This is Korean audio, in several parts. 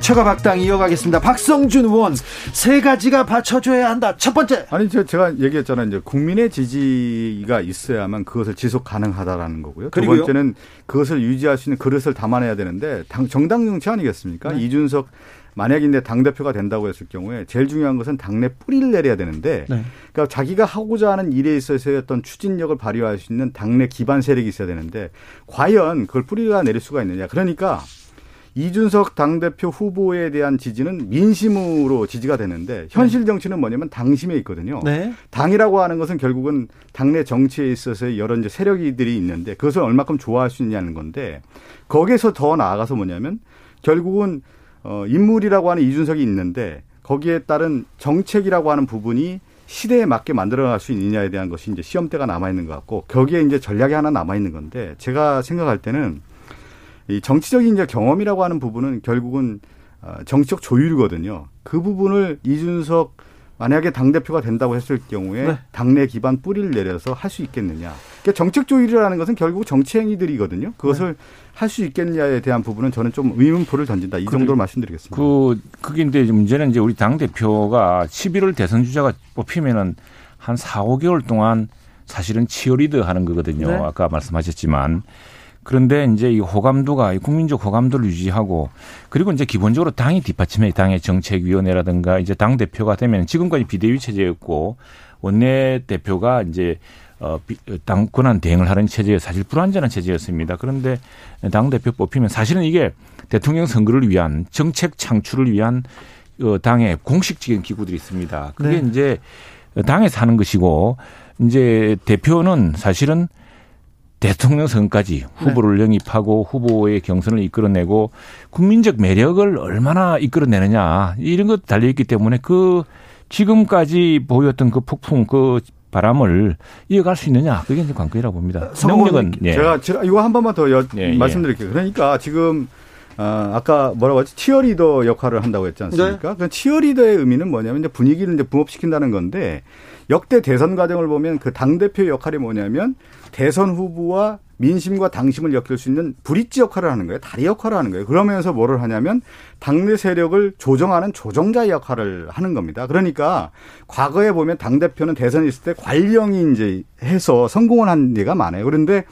최가박당 이어가겠습니다. 박성준 의원 세 가지가 받쳐줘야 한다. 첫 번째. 아니 저 제가 얘기했잖아요. 이제 국민의 지지가 있어야만 그것을 지속 가능하다라는 거고요. 두 그리고요? 번째는 그것을 유지할 수 있는 그릇을 담아내야 되는데 당, 정당 정치 아니겠습니까? 네. 이준석 만약인데 당 대표가 된다고 했을 경우에 제일 중요한 것은 당내 뿌리를 내려야 되는데 네. 그러니까 자기가 하고자 하는 일에 있어서의 어떤 추진력을 발휘할 수 있는 당내 기반 세력이 있어야 되는데 과연 그걸 뿌리가 내릴 수가 있느냐. 그러니까 이준석 당대표 후보에 대한 지지는 민심으로 지지가 되는데 현실 정치는 뭐냐면 당심에 있거든요. 네. 당이라고 하는 것은 결국은 당내 정치에 있어서의 여러 이제 세력이들이 있는데 그것을 얼마큼 좋아할 수 있냐는 건데 거기에서 더 나아가서 뭐냐면 결국은 어 인물이라고 하는 이준석이 있는데 거기에 따른 정책이라고 하는 부분이 시대에 맞게 만들어갈 수 있느냐에 대한 것이 이제 시험대가 남아 있는 것 같고 거기에 이제 전략이 하나 남아 있는 건데 제가 생각할 때는 이 정치적인 이제 경험이라고 하는 부분은 결국은 어, 정치적 조율이거든요. 그 부분을 이준석 만약에 당 대표가 된다고 했을 경우에 네. 당내 기반 뿌리를 내려서 할 수 있겠느냐. 그러니까 정책 조율이라는 것은 결국 정치 행위들이거든요. 그것을 할수 있겠느냐에 대한 부분은 저는 좀 의문표를 던진다. 이 정도로 말씀드리겠습니다. 그 그게 이제 문제는 이제 우리 당 대표가 11월 대선 주자가 뽑히면은 한 4, 5개월 동안 사실은 치어리드 하는 거거든요. 네. 아까 말씀하셨지만 그런데 이제 이 호감도가 이 국민적 호감도를 유지하고 그리고 이제 기본적으로 당이 뒷받침해 당의 정책위원회라든가 이제 당 대표가 되면 지금까지 비대위 체제였고 원내 대표가 이제 어, 비- 당 권한 대행을 하는 체제 사실 불완전한 체제였습니다. 그런데 당 대표 뽑히면 사실은 이게 대통령 선거를 위한 정책 창출을 위한 어, 당의 공식적인 기구들이 있습니다. 그게 네. 이제 당에서 하는 것이고 이제 대표는 사실은 대통령 선까지 후보를 영입하고 후보의 경선을 이끌어내고 국민적 매력을 얼마나 이끌어내느냐 이런 것 달려 있기 때문에 그 지금까지 보였던 그 폭풍 그 바람을 이어갈 수 있느냐 그게 이제 관건이라고 봅니다. 성공 능력은 예. 제가, 제가 이거 한 번만 더 여- 예, 예. 말씀드릴게요. 그러니까 지금 어, 아까 뭐라고 했지? 치어리더 역할을 한다고 했지 않습니까? 그 치어리더의 의미는 뭐냐면 이제 분위기를 이제 붕업시킨다는 건데 역대 대선 과정을 보면 그 당대표 역할이 뭐냐면 대선 후보와 민심과 당심을 엮을 수 있는 브릿지 역할을 하는 거예요. 다리 역할을 하는 거예요. 그러면서 뭐를 하냐면 당내 세력을 조정하는 조정자 역할을 하는 겁니다. 그러니까 과거에 보면 당대표는 대선에 있을 때 관령이 이제 해서 성공을 한 예가 많아요. 그런데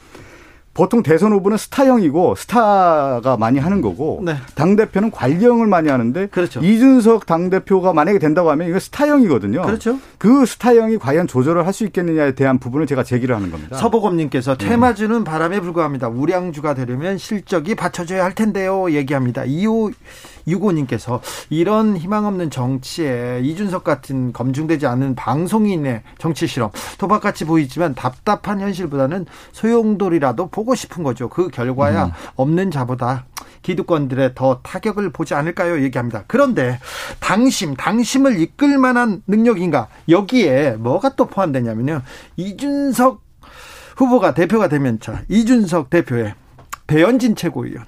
보통 대선 후보는 스타형이고 스타가 많이 하는 거고 네. 당 대표는 관령을 많이 하는데 그렇죠. 이준석 당 대표가 만약에 된다고 하면 이거 스타형이거든요. 그렇죠. 그 스타형이 과연 조절을 할 수 있겠느냐에 대한 부분을 제가 제기를 하는 겁니다. 서보검님께서 테마주는 바람에 불과합니다. 우량주가 되려면 실적이 받쳐줘야 할 텐데요. 얘기합니다. 이호 유고님께서 이런 희망 없는 정치에 이준석 같은 검증되지 않은 방송인의 정치 실험 도박같이 보이지만 답답한 현실보다는 소용돌이라도 보고 싶은 거죠. 그 결과야 없는 자보다 기득권들의 더 타격을 보지 않을까요? 얘기합니다. 그런데 당심, 당심을 이끌 만한 능력인가? 여기에 뭐가 또 포함되냐면요. 이준석 후보가 대표가 되면 자, 이준석 대표의 배현진 최고위원,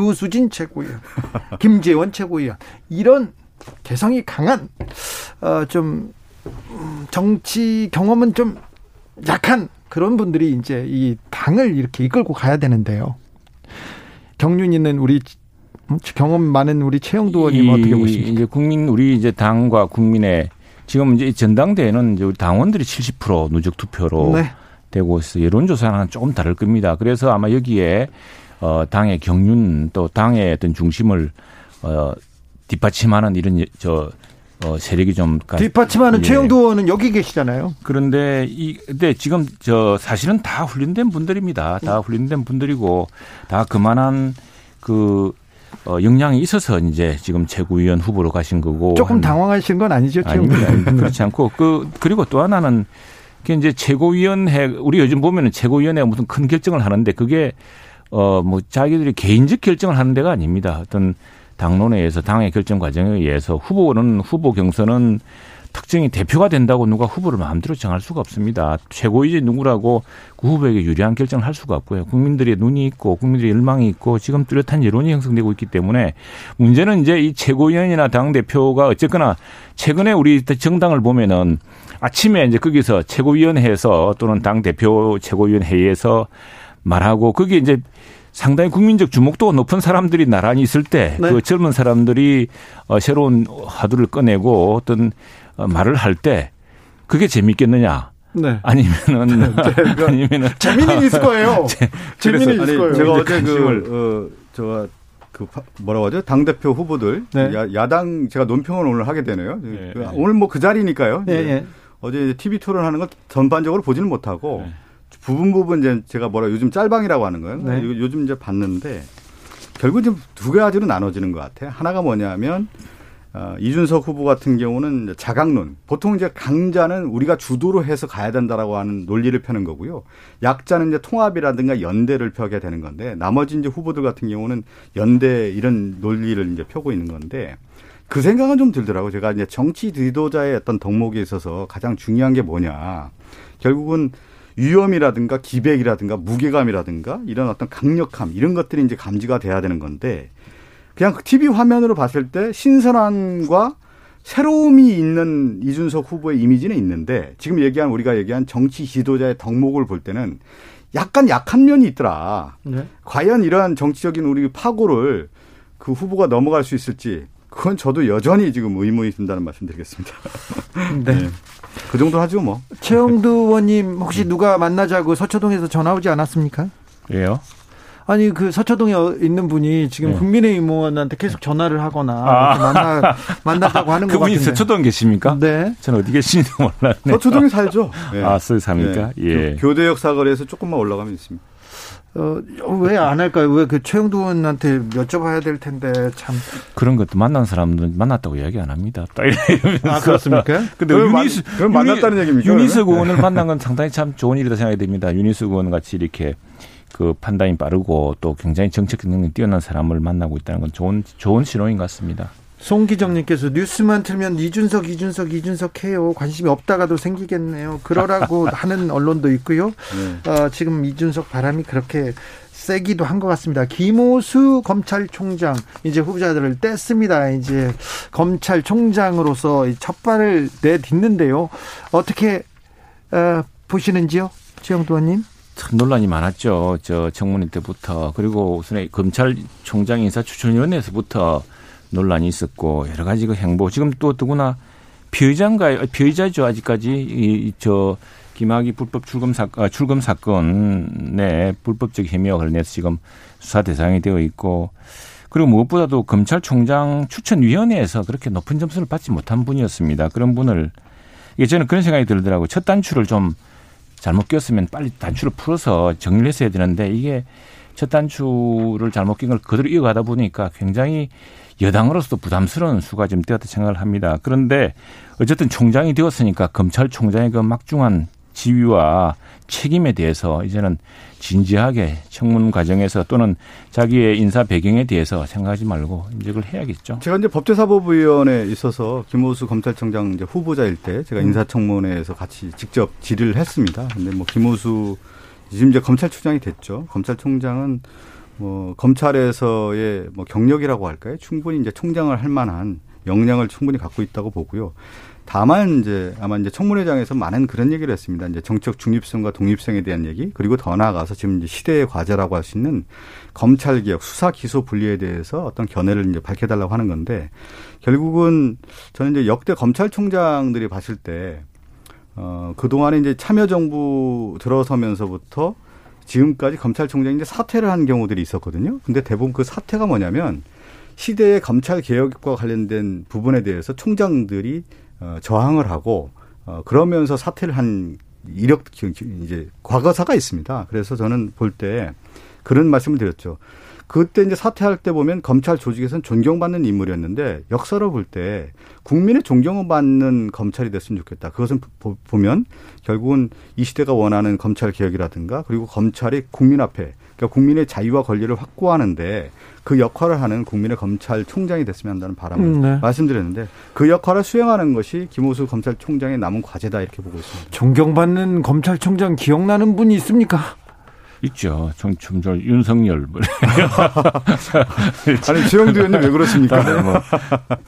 조수진 최고위원, 김재원 최고위원 이런 개성이 강한 어, 좀 음, 정치 경험은 좀 약한 그런 분들이 이제 이 당을 이렇게 이끌고 가야 되는데요. 경륜 있는 우리 경험 많은 우리 최영도 의원님 이- 어떻게 보십니까? 이제 국민 우리 이제 당과 국민의 지금 이제 이 전당대회는 이제 우리 당원들이 70% 누적 투표로 네. 되고 있어 여론조사랑 조금 다를 겁니다. 그래서 아마 여기에 어 당의 경륜 또 당의 어떤 중심을 어 뒷받침하는 이런 예- 저 어, 세력이 좀 가- 뒷받침하는 예. 최영도 의원은 여기 계시잖아요. 그런데 이 근데 지금 저 사실은 다 훈련된 분들입니다. 다 훈련된 분들이고 다 그만한 그 어, 역량이 있어서 이제 지금 최고위원 후보로 가신 거고 조금 한- 당황하신 건 아니죠, 최영도. 의원? 그렇지 않고 그 그리고 또 하나는 그 이제 최고위원회 우리 요즘 보면은 최고위원회가 무슨 큰 결정을 하는데 그게 어 뭐 자기들이 개인적 결정을 하는 데가 아닙니다. 어떤 당론에 의해서 당의 결정 과정에 의해서 후보는 후보 경선은 특정이 대표가 된다고 누가 후보를 마음대로 정할 수가 없습니다. 최고위지 누구라고 그 후보에게 유리한 결정을 할 수가 없고요. 국민들의 눈이 있고 국민들의 열망이 있고 지금 뚜렷한 여론이 형성되고 있기 때문에 문제는 이제 이 최고위원이나 당 대표가 어쨌거나 최근에 우리 정당을 보면은 아침에 이제 거기서 최고위원회에서 또는 당 대표 최고위원 회의에서 말하고 그게 이제 상당히 국민적 주목도가 높은 사람들이 나란히 있을 때그 네. 그 젊은 사람들이 어, 새로운 화두를 꺼내고 어떤 어, 말을 할 때 그게 재밌겠느냐? 네. 아니면은 네. 아니면은 재미는 있을 거예요. 재미는 있을 거예요. 제가 어제 그 어, 저. 그 뭐라고 하죠? 당 대표 후보들 네. 야, 당 제가 논평을 오늘 하게 되네요. 네. 그 오늘 뭐 그 자리니까요. 네. 네. 어제 TV 토론하는 걸 전반적으로 보지는 못하고 네. 부분 부분 이제 제가 뭐라 요즘 짤방이라고 하는 거예요. 네. 요즘 이제 봤는데 결국 좀두 가지로 나눠지는 것 같아요. 하나가 뭐냐면 어, 이준석 후보 같은 경우는 자강론. 보통 이제 강자는 우리가 주도로 해서 가야 된다라고 하는 논리를 펴는 거고요. 약자는 이제 통합이라든가 연대를 펴게 되는 건데 나머지 이제 후보들 같은 경우는 연대 이런 논리를 이제 펴고 있는 건데 그 생각은 좀 들더라고요. 제가 이제 정치 지도자의 어떤 덕목에 있어서 가장 중요한 게 뭐냐. 결국은 위험이라든가 기백이라든가 무게감이라든가 이런 어떤 강력함 이런 것들이 이제 감지가 돼야 되는 건데 그냥 TV 그 화면으로 봤을 때 신선함과 새로움이 있는 이준석 후보의 이미지는 있는데 지금 얘기한 우리가 얘기한 정치 지도자의 덕목을 볼 때는 약간 약한 면이 있더라. 네. 과연 이러한 정치적인 우리 파고를 그 후보가 넘어갈 수 있을지 그건 저도 여전히 지금 의문이 든다는 말씀드리겠습니다. 네. 네. 그 정도 하죠 뭐. 최영두 의원님 혹시 누가 만나자고 서초동에서 전화 오지 않았습니까? 예요. 아니 그 서초동에 있는 분이 지금 네. 국민의힘 의원한테 계속 전화를 하거나 아. 만나 만나자고 하는 거 같은데. 서초동 계십니까? 네. 저는 어디 계신지 몰랐네. 서초동에 살죠. 네. 아, 서기 삽니까? 네. 예. 교대역 사거리에서 조금만 올라가면 있습니다. 어, 왜 안 할까요? 왜 그 최영두 의원한테 여쭤봐야 될 텐데 참 그런 것도 만난 사람들 만났다고 이야기 안 합니다. 아 그렇습니까? 근데 윤희숙 그럼 만났다는 얘기입니까? 윤희숙 의원을 만난 건 상당히 참 좋은 일이다 생각이 됩니다. 윤희숙 의원 같이 이렇게 그 판단이 빠르고 또 굉장히 정책 능력이 뛰어난 사람을 만나고 있다는 건 좋은 좋은 신호인 것 같습니다. 송기정님께서 뉴스만 틀면 이준석, 이준석, 이준석 해요. 관심이 없다가도 생기겠네요. 그러라고 하는 언론도 있고요. 네. 어, 지금 이준석 바람이 그렇게 세기도 한 것 같습니다. 김호수 검찰총장 이제 후보자들을 뗐습니다. 이제 검찰총장으로서 첫 발을 내딛는데요. 어떻게 어, 보시는지요, 최영도 의원님? 참 논란이 많았죠. 저 청문회 때부터 그리고 우선 검찰총장 인사 추천위원회에서부터 논란이 있었고 여러 가지 그 행보 지금 또 누구나 피의자인가 피의자죠 아직까지 이저 김학의 불법 출금 사건 아, 출금 사건의 불법적 혐의와 관련해서 지금 수사 대상이 되어 있고 그리고 무엇보다도 검찰총장 추천위원회에서 그렇게 높은 점수를 받지 못한 분이었습니다. 그런 분을 이게 저는 그런 생각이 들더라고요. 첫 단추를 좀 잘못 꼈으면 빨리 단추를 풀어서 정리를 했어야 되는데 이게 첫 단추를 잘못 낀 걸 그대로 이어가다 보니까 굉장히 여당으로서도 부담스러운 수가 좀 되었다 생각을 합니다. 그런데 어쨌든 총장이 되었으니까 검찰총장의 그 막중한 지위와 책임에 대해서 이제는 진지하게 청문 과정에서 또는 자기의 인사 배경에 대해서 생각하지 말고 인적을 해야겠죠. 제가 이제 법제사법위원회에 있어서 김호수 검찰총장 이제 후보자일 때 제가 음. 인사청문회에서 같이 직접 질의를 했습니다. 근데 뭐 김호수 지금 이제 검찰총장이 됐죠. 검찰총장은 뭐 검찰에서의 뭐 경력이라고 할까요? 충분히 이제 총장을 할 만한 역량을 충분히 갖고 있다고 보고요. 다만 이제 아마 이제 청문회장에서 많은 그런 얘기를 했습니다. 이제 정책 중립성과 독립성에 대한 얘기 그리고 더 나아가서 지금 이제 시대의 과제라고 할 수 있는 검찰 개혁, 수사 기소 분리에 대해서 어떤 견해를 이제 밝혀달라고 하는 건데 결국은 저는 이제 역대 검찰총장들이 봤을 때 어, 그동안에 이제 참여정부 들어서면서부터 지금까지 검찰총장이 이제 사퇴를 한 경우들이 있었거든요. 근데 대부분 그 사퇴가 뭐냐면 시대의 검찰 개혁과 관련된 부분에 대해서 총장들이 어, 저항을 하고 어, 그러면서 사퇴를 한 이력 이제 과거사가 있습니다. 그래서 저는 볼 때 그런 말씀을 드렸죠. 그때 이제 사퇴할 때 보면 검찰 조직에서는 존경받는 인물이었는데 역사를 볼때 국민의 존경을 받는 검찰이 됐으면 좋겠다. 그것은 보면 결국은 이 시대가 원하는 검찰 개혁이라든가 그리고 검찰이 국민 앞에 그러니까 국민의 자유와 권리를 확보하는데 그 역할을 하는 국민의 검찰총장이 됐으면 한다는 바람을 음, 네. 말씀드렸는데 그 역할을 수행하는 것이 김호수 검찰총장의 남은 과제다 이렇게 보고 있습니다. 존경받는 검찰총장 기억나는 분이 있습니까? 있죠. 정청절 윤석열. 아니 주영두 의원님 왜 그러십니까? 네, 뭐.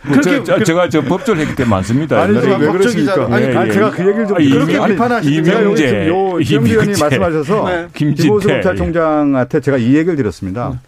뭐 저, 저, 제가 저 법조를 했기 때문에 많습니다. 아니 왜 그러십니까? 아니, 예, 아니, 제가 그 얘기를 좀 아니, 그렇게 비판하시는 이명재 요 주영두 의원님 말씀하셔서 네. 김호수 검찰총장한테 제가 이 얘기를 드렸습니다. 네.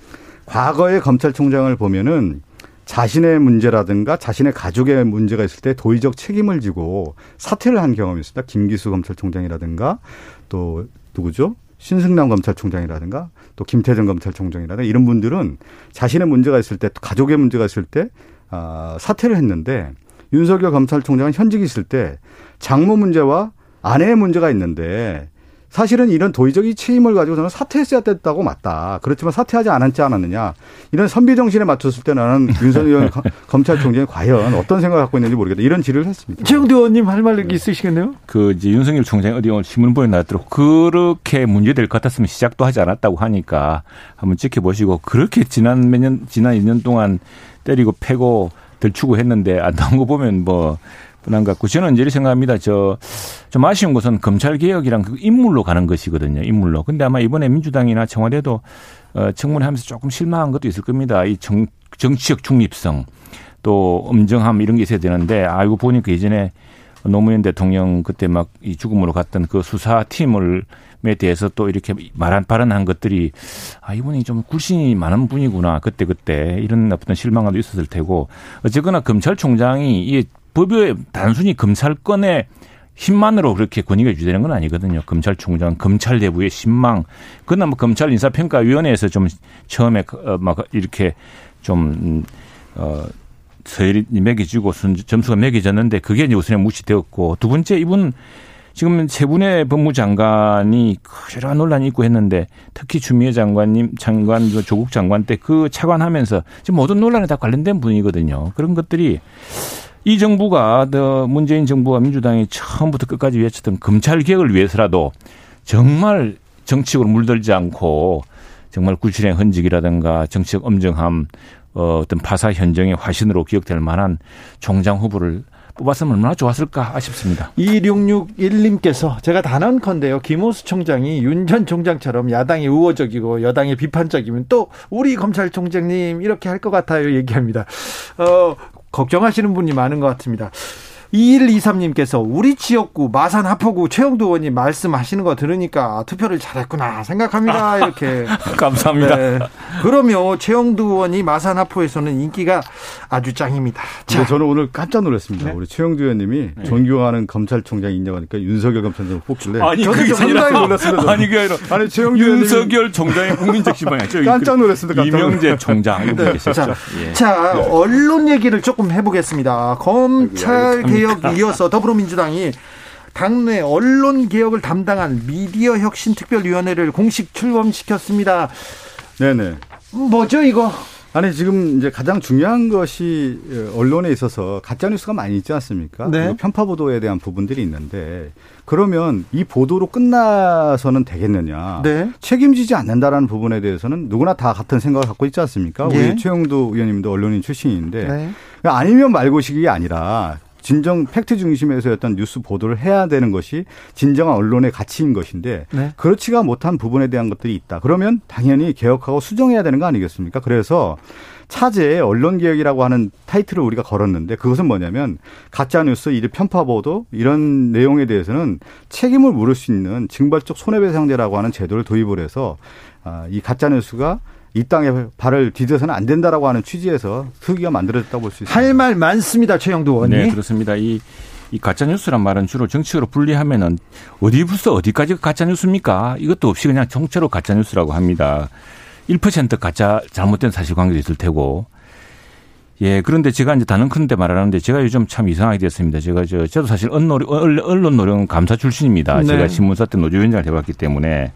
과거의 검찰총장을 보면은 자신의 문제라든가 자신의 가족의 문제가 있을 때 도의적 책임을 지고 사퇴를 한 경험이 있습니다. 김기수 검찰총장이라든가 또 누구죠? 신승남 검찰총장이라든가 또 김태정 검찰총장이라든가 이런 분들은 자신의 문제가 있을 때 가족의 문제가 있을 때 아, 사퇴를 했는데 윤석열 검찰총장은 현직에 있을 때 장모 문제와 아내의 문제가 있는데 사실은 이런 도의적인 책임을 가지고 저는 사퇴했어야 됐다고 맞다. 그렇지만 사퇴하지 않았지 않았느냐. 이런 선비 정신에 맞췄을 때 나는 윤석열 검찰총장이 과연 어떤 생각을 갖고 있는지 모르겠다. 이런 질의를 했습니다. 최영도 의원님 할말 있으시겠네요? 그 이제 윤석열 총장이 어디 오늘 신문보에 나왔더라고 그렇게 문제될 것 같았으면 시작도 하지 않았다고 하니까 한번 지켜보시고 그렇게 지난 몇 년, 지난 2년 동안 때리고 패고 들추고 했는데 안 나온 거 보면 뭐 분한 같고 저는 이렇게 생각합니다. 저 좀 아쉬운 것은 검찰 개혁이랑 그 인물로 가는 것이거든요. 인물로. 근데 아마 이번에 민주당이나 청와대도 어 청문회하면서 조금 실망한 것도 있을 겁니다. 이 정, 정치적 중립성 또 엄정함 이런 게 있어야 되는데 알고 보니까 예전에 노무현 대통령 그때 막 이 죽음으로 갔던 그 수사팀을 에 대해서 또 이렇게 말한 발언한 것들이 아 이분이 좀 굴신이 많은 분이구나 그때 그때 이런 어떤 실망감도 있었을 테고 어쨌거나 검찰총장이 이 법에 단순히 검찰권의 힘만으로 그렇게 권위가 유지되는 건 아니거든요. 검찰총장, 검찰 내부의 신망. 그나 뭐 검찰 인사평가위원회에서 좀 처음에 어, 막 이렇게 좀, 음, 어, 서열이 매겨지고 점수가 매겨졌는데 그게 이제 우선에 무시되었고 두 번째 이분 지금 세 분의 법무장관이 여러 논란이 있고 했는데 특히 주미애 장관님, 장관, 그 조국 장관 때 그 차관하면서 지금 모든 논란에 다 관련된 분이거든요. 그런 것들이 이 정부가 문재인 정부와 민주당이 처음부터 끝까지 외쳤던 검찰 개혁을 위해서라도 정말 정치적으로 물들지 않고 정말 구실의 흔적이라든가 정치적 엄정함 어, 어떤 파사 현정의 화신으로 기억될 만한 총장 후보를 뽑았으면 얼마나 좋았을까 아쉽습니다. 2661님께서 제가 단언컨대요. 김호수 총장이 윤 전 총장처럼 야당이 우호적이고 여당이 비판적이면 또 우리 검찰총장님 이렇게 할 것 같아요. 얘기합니다. 어, 걱정하시는 분이 많은 것 같습니다. 2123님께서 우리 지역구 마산 하포구 최영도 의원님 말씀하시는 거 들으니까 투표를 잘했구나 생각합니다. 이렇게. 감사합니다. 네. 그러면 최영도 의원이 마산 하포에서는 인기가 아주 짱입니다. 자. 저는 오늘 깜짝 놀랐습니다. 네? 우리 최영도 의원님이 네. 존경하는 검찰총장 인정하니까 윤석열 검찰총장 뽑길래. 아니, 그게 상당히 놀랐습니다. 아니, 그게 아니라. 아니, 최영도 윤석열 총장의 국민적 신방이었죠. 깜짝 놀랐습니다. 깜짝 이명재 총장. 네. 자, 예. 자, 언론 얘기를 조금 해보겠습니다. 검찰 개 개혁 이어서 더불어민주당이 당내 언론 개혁을 담당한 미디어 혁신 특별위원회를 공식 출범시켰습니다. 네네. 뭐죠 이거? 아니 지금 이제 가장 중요한 것이 언론에 있어서 가짜 뉴스가 많이 있지 않습니까? 네. 편파 보도에 대한 부분들이 있는데 그러면 이 보도로 끝나서는 되겠느냐? 네. 책임지지 않는다라는 부분에 대해서는 누구나 다 같은 생각을 갖고 있지 않습니까? 네. 우리 최영도 의원님도 언론인 출신인데 네. 아니면 말고식이 아니라 진정 팩트 중심에서 어떤 뉴스 보도를 해야 되는 것이 진정한 언론의 가치인 것인데 네. 그렇지가 못한 부분에 대한 것들이 있다. 그러면 당연히 개혁하고 수정해야 되는 거 아니겠습니까? 그래서 차제에 언론 개혁이라고 하는 타이틀을 우리가 걸었는데 그것은 뭐냐면 가짜 뉴스, 이를 편파 보도 이런 내용에 대해서는 책임을 물을 수 있는 징벌적 손해배상제라고 하는 제도를 도입을 해서 아, 이 가짜 뉴스가 이 땅에 발을 디뎌서는 안 된다라고 하는 취지에서 특위가 만들어졌다고 볼 수 있습니다. 할 말 많습니다. 최영도 의원님. 네, 그렇습니다. 이, 이 가짜뉴스란 말은 주로 정치적으로 분리하면은 어디부터 어디까지가 가짜뉴스입니까? 이것도 없이 그냥 정체로 가짜뉴스라고 합니다. 1% 가짜 잘못된 사실관계도 있을 테고. 예, 그런데 제가 이제 단언 큰데 말하는데 제가 요즘 참 이상하게 됐습니다. 제가 저, 저도 사실 언론, 언론 노령 감사 출신입니다. 네. 제가 신문사 때 노조위원장을 해봤기 때문에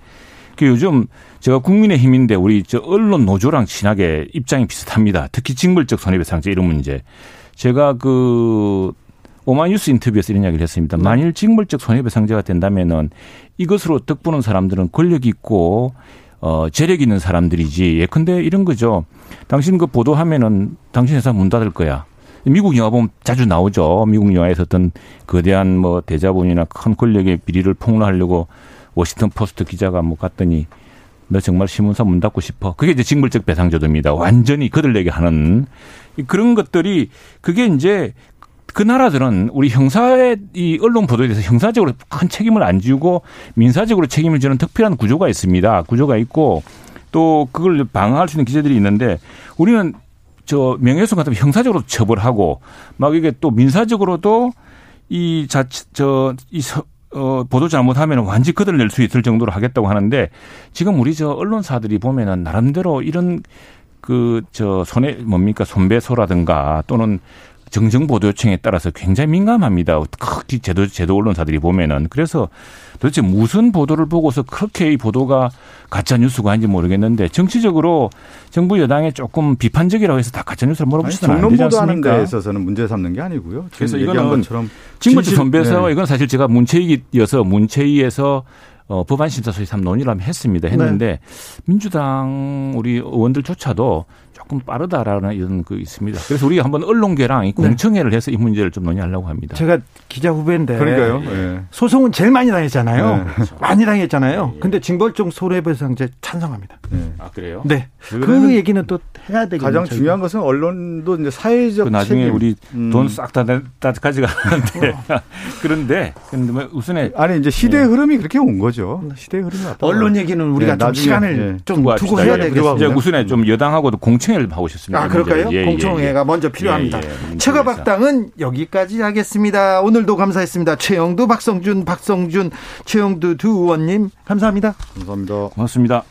그 요즘 제가 국민의힘인데 우리 저 언론 노조랑 친하게 입장이 비슷합니다. 특히 징벌적 손해배상제 이런 문제. 제가 그 오마이뉴스 인터뷰에서 이런 이야기를 했습니다. 네. 만일 징벌적 손해배상제가 된다면은 이것으로 득 보는 사람들은 권력 있고 어, 재력 있는 사람들이지. 예컨대 이런 거죠. 당신 그 보도하면은 당신 회사 문 닫을 거야. 미국 영화 보면 자주 나오죠. 미국 영화에서 어떤 거대한 뭐 대자본이나 큰 권력의 비리를 폭로하려고 워싱턴 포스트 기자가 뭐 갔더니 너 정말 신문사 문 닫고 싶어. 그게 이제 징벌적 배상제도입니다. 완전히 그들에게 하는 그런 것들이 그게 이제 그 나라들은 우리 형사의 이 언론 보도에 대해서 형사적으로 큰 책임을 안 지고 민사적으로 책임을 지는 특별한 구조가 있습니다. 구조가 있고 또 그걸 방어할 수 있는 기재들이 있는데 우리는 저 명예훼손 같은 형사적으로 처벌하고 막 이게 또 민사적으로도 이 자치 저이 어, 보도 잘못하면 완전히 그들 낼 수 있을 정도로 하겠다고 하는데 지금 우리 저 언론사들이 보면은 나름대로 이런 그 저 손해 뭡니까? 손배소라든가 또는 정정 보도 요청에 따라서 굉장히 민감합니다. 특히 제도 제도 언론사들이 보면은 그래서 도대체 무슨 보도를 보고서 그렇게 이 보도가 가짜 뉴스가 아닌지 모르겠는데 정치적으로 정부 여당에 조금 비판적이라고 해서 다 가짜 뉴스를 물어보시면 안 되지 않습니까? 보도하는 데 있어서는 문제 삼는 게 아니고요. 그래서 이거는 것처럼 징벌적 손배서 네. 이건 사실 제가 문체위이어서 문체위에서 어, 법안 심사 소위 삼 논의를 한번 했습니다. 했는데 네. 민주당 우리 의원들조차도 조금 빠르다라는 이런 그 있습니다. 그래서 우리가 한번 언론계랑 네. 공청회를 해서 이 문제를 좀 논의하려고 합니다. 제가 기자 후배인데 그러니까요. 네. 소송은 제일 많이 당했잖아요. 네. 많이 당했잖아요. 네. 근데 징벌적 손해배상제 찬성합니다. 네. 아 그래요? 네. 그 얘기는 또 해야 되겠죠. 가장 중요한 것은 언론도 이제 사회적 그 나중에 책임. 우리 음. 돈싹 다 가져가는데 어. 그런데 근데 뭐 우선에 아니 이제 시대의 네. 흐름이 그렇게 온 거죠. 시대 의 흐름이 언론 얘기는 우리가 좀 시간을 좀 두고 해야 되겠습니다. 우선에 좀 여당하고도 공청 공청회를 하고 싶습니다. 아, 그럴까요? 예, 예 공청회가 예, 먼저 필요합니다. 예, 예, 최가박당은 여기까지 하겠습니다. 오늘도 감사했습니다. 최영두, 박성준, 박성준, 최영두 두 의원님 감사합니다. 감사합니다. 고맙습니다.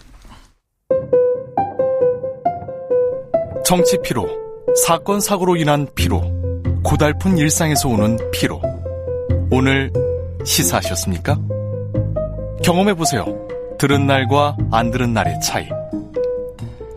정치 피로, 사건 사고로 인한 피로, 고달픈 일상에서 오는 피로. 오늘 시사하셨습니까? 경험해 보세요. 들은 날과 안 들은 날의 차이.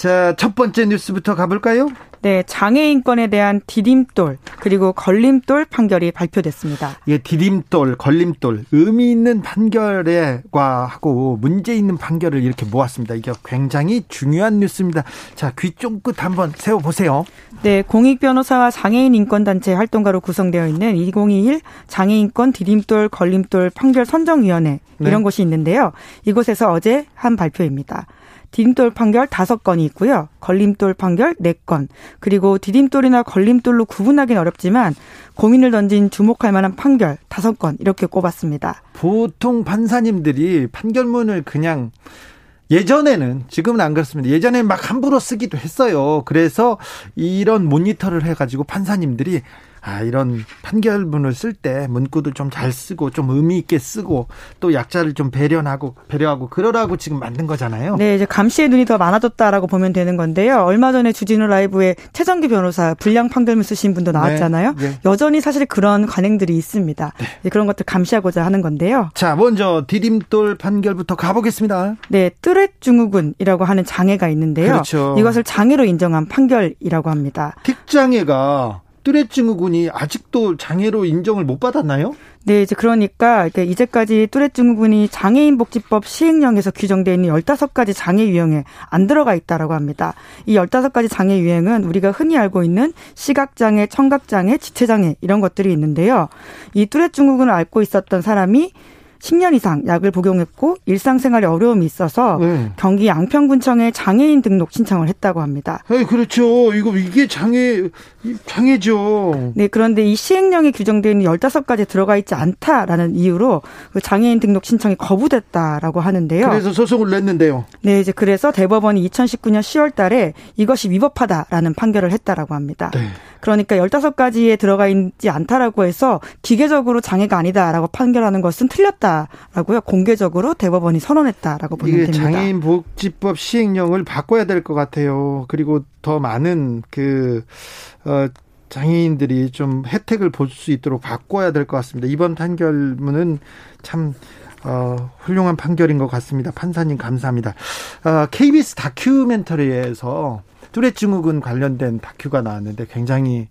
자, 첫 번째 뉴스부터 가볼까요? 네, 장애인권에 대한 디딤돌 그리고 걸림돌 판결이 발표됐습니다. 예, 디딤돌, 걸림돌 의미 있는 판결과 하고 문제 있는 판결을 이렇게 모았습니다. 이게 굉장히 중요한 뉴스입니다. 자, 귀 쫑긋 한번 세워 보세요. 네, 공익 변호사와 장애인 인권 단체 활동가로 구성되어 있는 2021 장애인권 디딤돌 걸림돌 판결 선정위원회 이런 네. 곳이 있는데요. 이곳에서 어제 한 발표입니다. 디딤돌 판결 다섯 건이 있고요. 걸림돌 판결 네 건. 그리고 디딤돌이나 걸림돌로 구분하기는 어렵지만 고민을 던진 주목할 만한 판결 다섯 건 이렇게 꼽았습니다. 보통 판사님들이 판결문을 그냥 예전에는 지금은 안 그렇습니다. 예전에는 막 함부로 쓰기도 했어요. 그래서 이런 모니터를 해가지고 판사님들이 아, 이런 판결문을 쓸 때 문구도 좀 잘 쓰고 좀 의미 있게 쓰고 또 약자를 좀 배려하고 배려하고 그러라고 지금 만든 거잖아요. 네, 이제 감시의 눈이 더 많아졌다라고 보면 되는 건데요. 얼마 전에 주진우 라이브에 최정기 변호사 불량 판결문 쓰신 분도 나왔잖아요. 네, 네. 여전히 사실 그런 관행들이 있습니다. 네. 그런 것들 감시하고자 하는 건데요. 자, 먼저 디딤돌 판결부터 가보겠습니다. 네, 뚜렛 증후군이라고 하는 장애가 있는데요. 그렇죠. 이것을 장애로 인정한 판결이라고 합니다. 틱장애가 뚜렛 증후군이 아직도 장애로 인정을 못 받았나요? 네, 이제 그러니까 이제까지 뚜렛 증후군이 장애인 복지법 시행령에서 규정되어 있는 15가지 장애 유형에 안 들어가 있다라고 합니다. 이 15가지 장애 유형은 우리가 흔히 알고 있는 시각 장애, 청각 장애, 지체 장애 이런 것들이 있는데요. 이 뚜렛 증후군을 앓고 있었던 사람이 10년 이상 약을 복용했고 일상생활에 어려움이 있어서 네. 경기 양평군청에 장애인 등록 신청을 했다고 합니다. 네, 그렇죠. 이거 이게 장애 장애죠. 네, 그런데 이 시행령에 규정되어 있는 15가지 들어가 있지 않다라는 이유로 그 장애인 등록 신청이 거부됐다라고 하는데요. 그래서 소송을 냈는데요. 네, 이제 그래서 대법원이 2019년 10월 달에 이것이 위법하다라는 판결을 했다라고 합니다. 네. 그러니까 15가지에 들어가 있지 않다라고 해서 기계적으로 장애가 아니다라고 판결하는 것은 틀렸다라고요. 공개적으로 대법원이 선언했다라고 보면 이게 됩니다. 장애인 복지법 시행령을 바꿔야 될 것 같아요. 그리고 더 많은 그 어, 장애인들이 좀 혜택을 볼 수 있도록 바꿔야 될 것 같습니다. 이번 판결문은 참 어, 훌륭한 판결인 것 같습니다. 판사님 감사합니다. 어, KBS 다큐멘터리에서 뚜레 증후군 관련된 다큐가 나왔는데 굉장히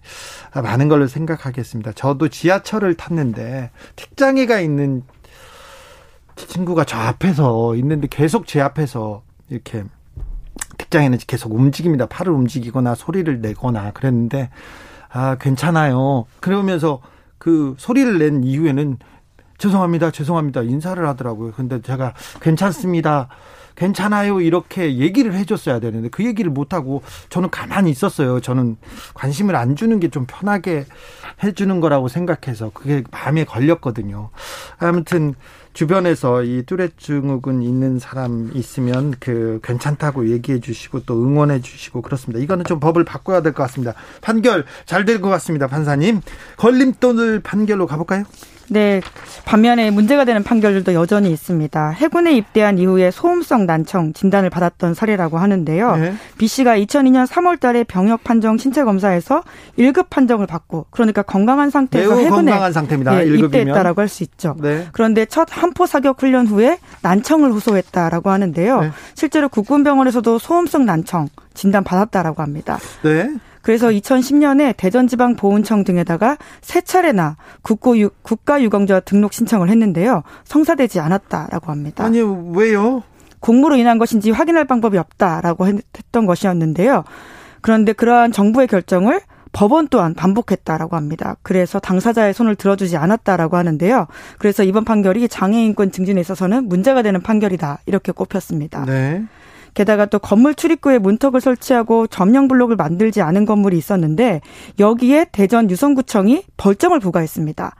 많은 걸로 생각하겠습니다. 저도 지하철을 탔는데 특장애가 있는 친구가 저 앞에서 있는데 계속 제 앞에서 이렇게 특장에는 계속 움직입니다. 팔을 움직이거나 소리를 내거나 그랬는데 아 괜찮아요. 그러면서 그 소리를 낸 이후에는 죄송합니다, 죄송합니다 인사를 하더라고요. 근데 제가 괜찮습니다. 괜찮아요 이렇게 얘기를 해줬어야 되는데 그 얘기를 못하고 저는 가만히 있었어요. 저는 관심을 안 주는 게 좀 편하게 해주는 거라고 생각해서 그게 마음에 걸렸거든요. 아무튼 주변에서 이 뚜레 증후군 있는 사람 있으면 그 괜찮다고 얘기해 주시고 또 응원해 주시고 그렇습니다. 이거는 좀 법을 바꿔야 될 것 같습니다. 판결 잘 될 것 같습니다. 판사님. 걸림돌 판결로 가볼까요? 네. 반면에 문제가 되는 판결들도 여전히 있습니다. 해군에 입대한 이후에 소음성 난청 진단을 받았던 사례라고 하는데요. 네. B 씨가 2002년 3월 달에 병역 판정 신체 검사에서 1급 판정을 받고 그러니까 건강한 상태에서 매우 해군에 건강한 상태입니다. 예, 1급이면. 입대했다라고 할 수 있죠. 네. 그런데 첫 한포 사격 훈련 후에 난청을 호소했다라고 하는데요. 네. 실제로 국군병원에서도 소음성 난청 진단 받았다라고 합니다. 네. 그래서 2010년에 대전지방보훈청 등에다가 세 차례나 국고 국가유공자 등록 신청을 했는데요. 성사되지 않았다라고 합니다. 아니 왜요? 공무로 인한 것인지 확인할 방법이 없다라고 했던 것이었는데요. 그런데 그러한 정부의 결정을 법원 또한 반복했다라고 합니다. 그래서 당사자의 손을 들어주지 않았다라고 하는데요. 그래서 이번 판결이 장애인권 증진에 있어서는 문제가 되는 판결이다 이렇게 꼽혔습니다. 네. 게다가 또 건물 출입구에 문턱을 설치하고 점령 블록을 만들지 않은 건물이 있었는데 여기에 대전 유성구청이 벌점을 부과했습니다.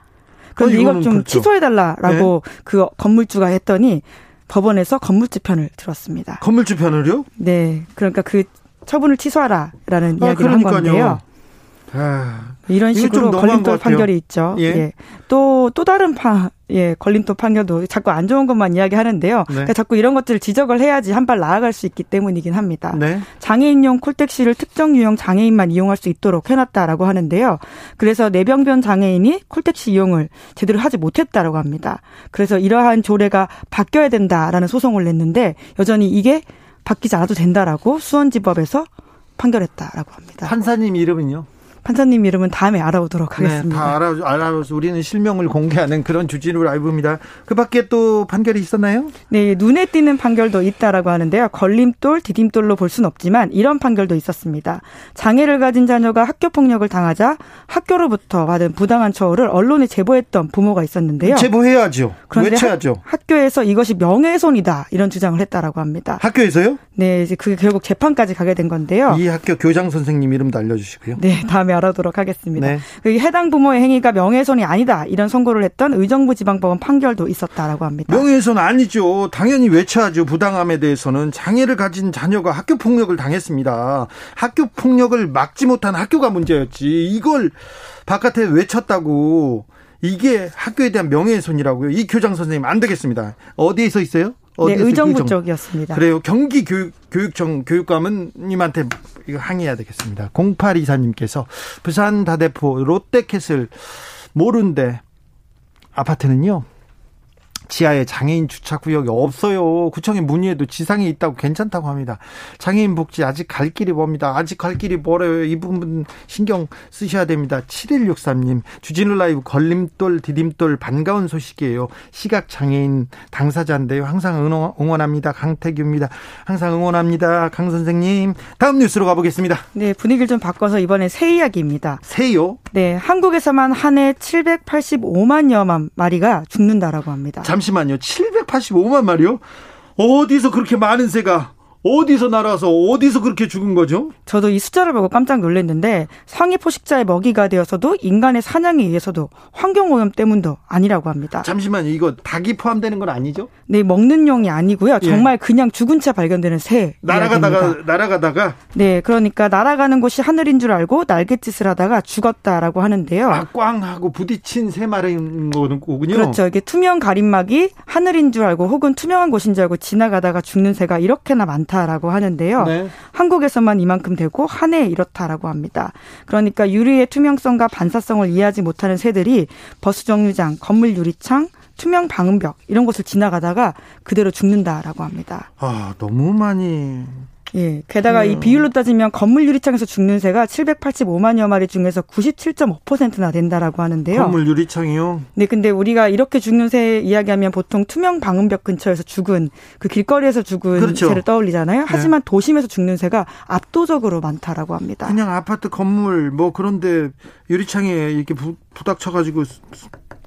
그런데 어, 이걸 좀 그렇죠. 취소해달라라고 그 건물주가 했더니 법원에서 건물주 편을 들었습니다. 건물주 편을요? 네, 그러니까 그 처분을 취소하라라는 아, 이야기를 한 그러니까요. 건데요. 아, 이런 식으로 걸림돌. 판결이 있죠. 예. 예. 또, 또 다른 파, 예, 걸림돌 판결도 자꾸 안 좋은 것만 이야기 하는데요. 네. 그러니까 자꾸 이런 것들을 지적을 해야지 한 발 나아갈 수 있기 때문이긴 합니다. 네. 장애인용 콜택시를 특정 유형 장애인만 이용할 수 있도록 해놨다라고 하는데요. 그래서 내병변 장애인이 콜택시 이용을 제대로 하지 못했다라고 합니다. 그래서 이러한 조례가 바뀌어야 된다라는 소송을 냈는데 여전히 이게 바뀌지 않아도 된다라고 수원지법에서 판결했다라고 합니다. 판사님 이름은요? 판사님 이름은 다음에 알아보도록 네, 하겠습니다. 다 알아, 알아서 우리는 실명을 공개하는 그런 주진우 라이브입니다. 그 밖에 또 판결이 있었나요? 네, 눈에 띄는 판결도 있다라고 하는데요. 걸림돌, 디딤돌로 볼 수는 없지만 이런 판결도 있었습니다. 장애를 가진 자녀가 학교 폭력을 당하자 학교로부터 받은 부당한 처우를 언론에 제보했던 부모가 있었는데요. 제보해야죠. 그런데 외쳐야죠. 학, 학교에서 이것이 명예훼손이다 이런 주장을 했다라고 합니다. 학교에서요? 네, 이제 그게 결국 재판까지 가게 된 건데요. 이 학교 교장 선생님 이름도 알려주시고요. 네, 다음에 알아보도록 하겠습니다. 네. 그 해당 부모의 행위가 명예훼손이 아니다 이런 선고를 했던 의정부 지방법원 판결도 있었다라고 합니다. 명예훼손 아니죠. 당연히 외쳐야죠. 부당함에 대해서는 장애를 가진 자녀가 학교 폭력을 당했습니다. 학교 폭력을 막지 못한 학교가 문제였지. 이걸 바깥에 외쳤다고 이게 학교에 대한 명예훼손이라고요. 이 교장 선생님 안 되겠습니다. 어디에서 있어요? 네, 어디에서 의정부 교정- 쪽이었습니다. 그래요. 경기 교육, 교육청 교육감님한테 이거 항의해야 되겠습니다. 0824님께서 부산 다대포 롯데캐슬 모른데 아파트는요. 지하에 장애인 주차구역이 없어요. 구청에 문의해도 지상에 있다고 괜찮다고 합니다. 장애인 복지 아직 갈 길이 멉니다. 아직 갈 길이 멀어요. 이 부분 신경 쓰셔야 됩니다. 7163님, 주진우 라이브 걸림돌, 디딤돌 반가운 소식이에요. 시각 장애인 당사자인데요. 항상 응원, 응원합니다. 강태규입니다. 항상 응원합니다. 강 선생님. 다음 뉴스로 가보겠습니다. 네, 분위기를 좀 바꿔서 이번에 새 이야기입니다. 새요. 네, 한국에서만 한 해 785만여만 마리가 죽는다라고 합니다. 잠 시만요. 785만 마리요? 어디서 그렇게 많은 새가 어디서 날아서 어디서 그렇게 죽은 거죠? 저도 이 숫자를 보고 깜짝 놀랐는데 상위 포식자의 먹이가 되어서도 인간의 사냥에 의해서도 환경 오염 때문도 아니라고 합니다. 잠시만요. 이거 닭이 포함되는 건 아니죠? 네, 먹는 용이 아니고요. 예. 정말 그냥 죽은 채 발견되는 새. 날아가다가. 날아가다가 네, 그러니까 날아가는 곳이 하늘인 줄 알고 날갯짓을 하다가 죽었다라고 하는데요. 아, 꽝 하고 부딪힌 새 마리인 거군요. 그렇죠. 이게 투명 가림막이 하늘인 줄 알고 혹은 투명한 곳인 줄 알고 지나가다가 죽는 새가 이렇게나 많 다라고 하는데요. 네. 한국에서만 이만큼 되고 한 해에 이렇다라고 합니다. 그러니까 유리의 투명성과 반사성을 이해하지 못하는 새들이 버스 정류장, 건물 유리창, 투명 방음벽 이런 곳을 지나가다가 그대로 죽는다라고 합니다. 아, 너무 많이 예. 게다가 이 비율로 따지면 건물 유리창에서 죽는 새가 785만여 마리 중에서 97.5%나 된다라고 하는데요. 건물 유리창이요. 네, 근데 우리가 이렇게 죽는 새 이야기하면 보통 투명 방음벽 근처에서 죽은 그 길거리에서 죽은 그렇죠. 새를 떠올리잖아요. 하지만 도심에서 죽는 새가 압도적으로 많다라고 합니다. 그냥 아파트 건물 뭐 그런데 유리창에 이렇게 부, 부닥쳐 가지고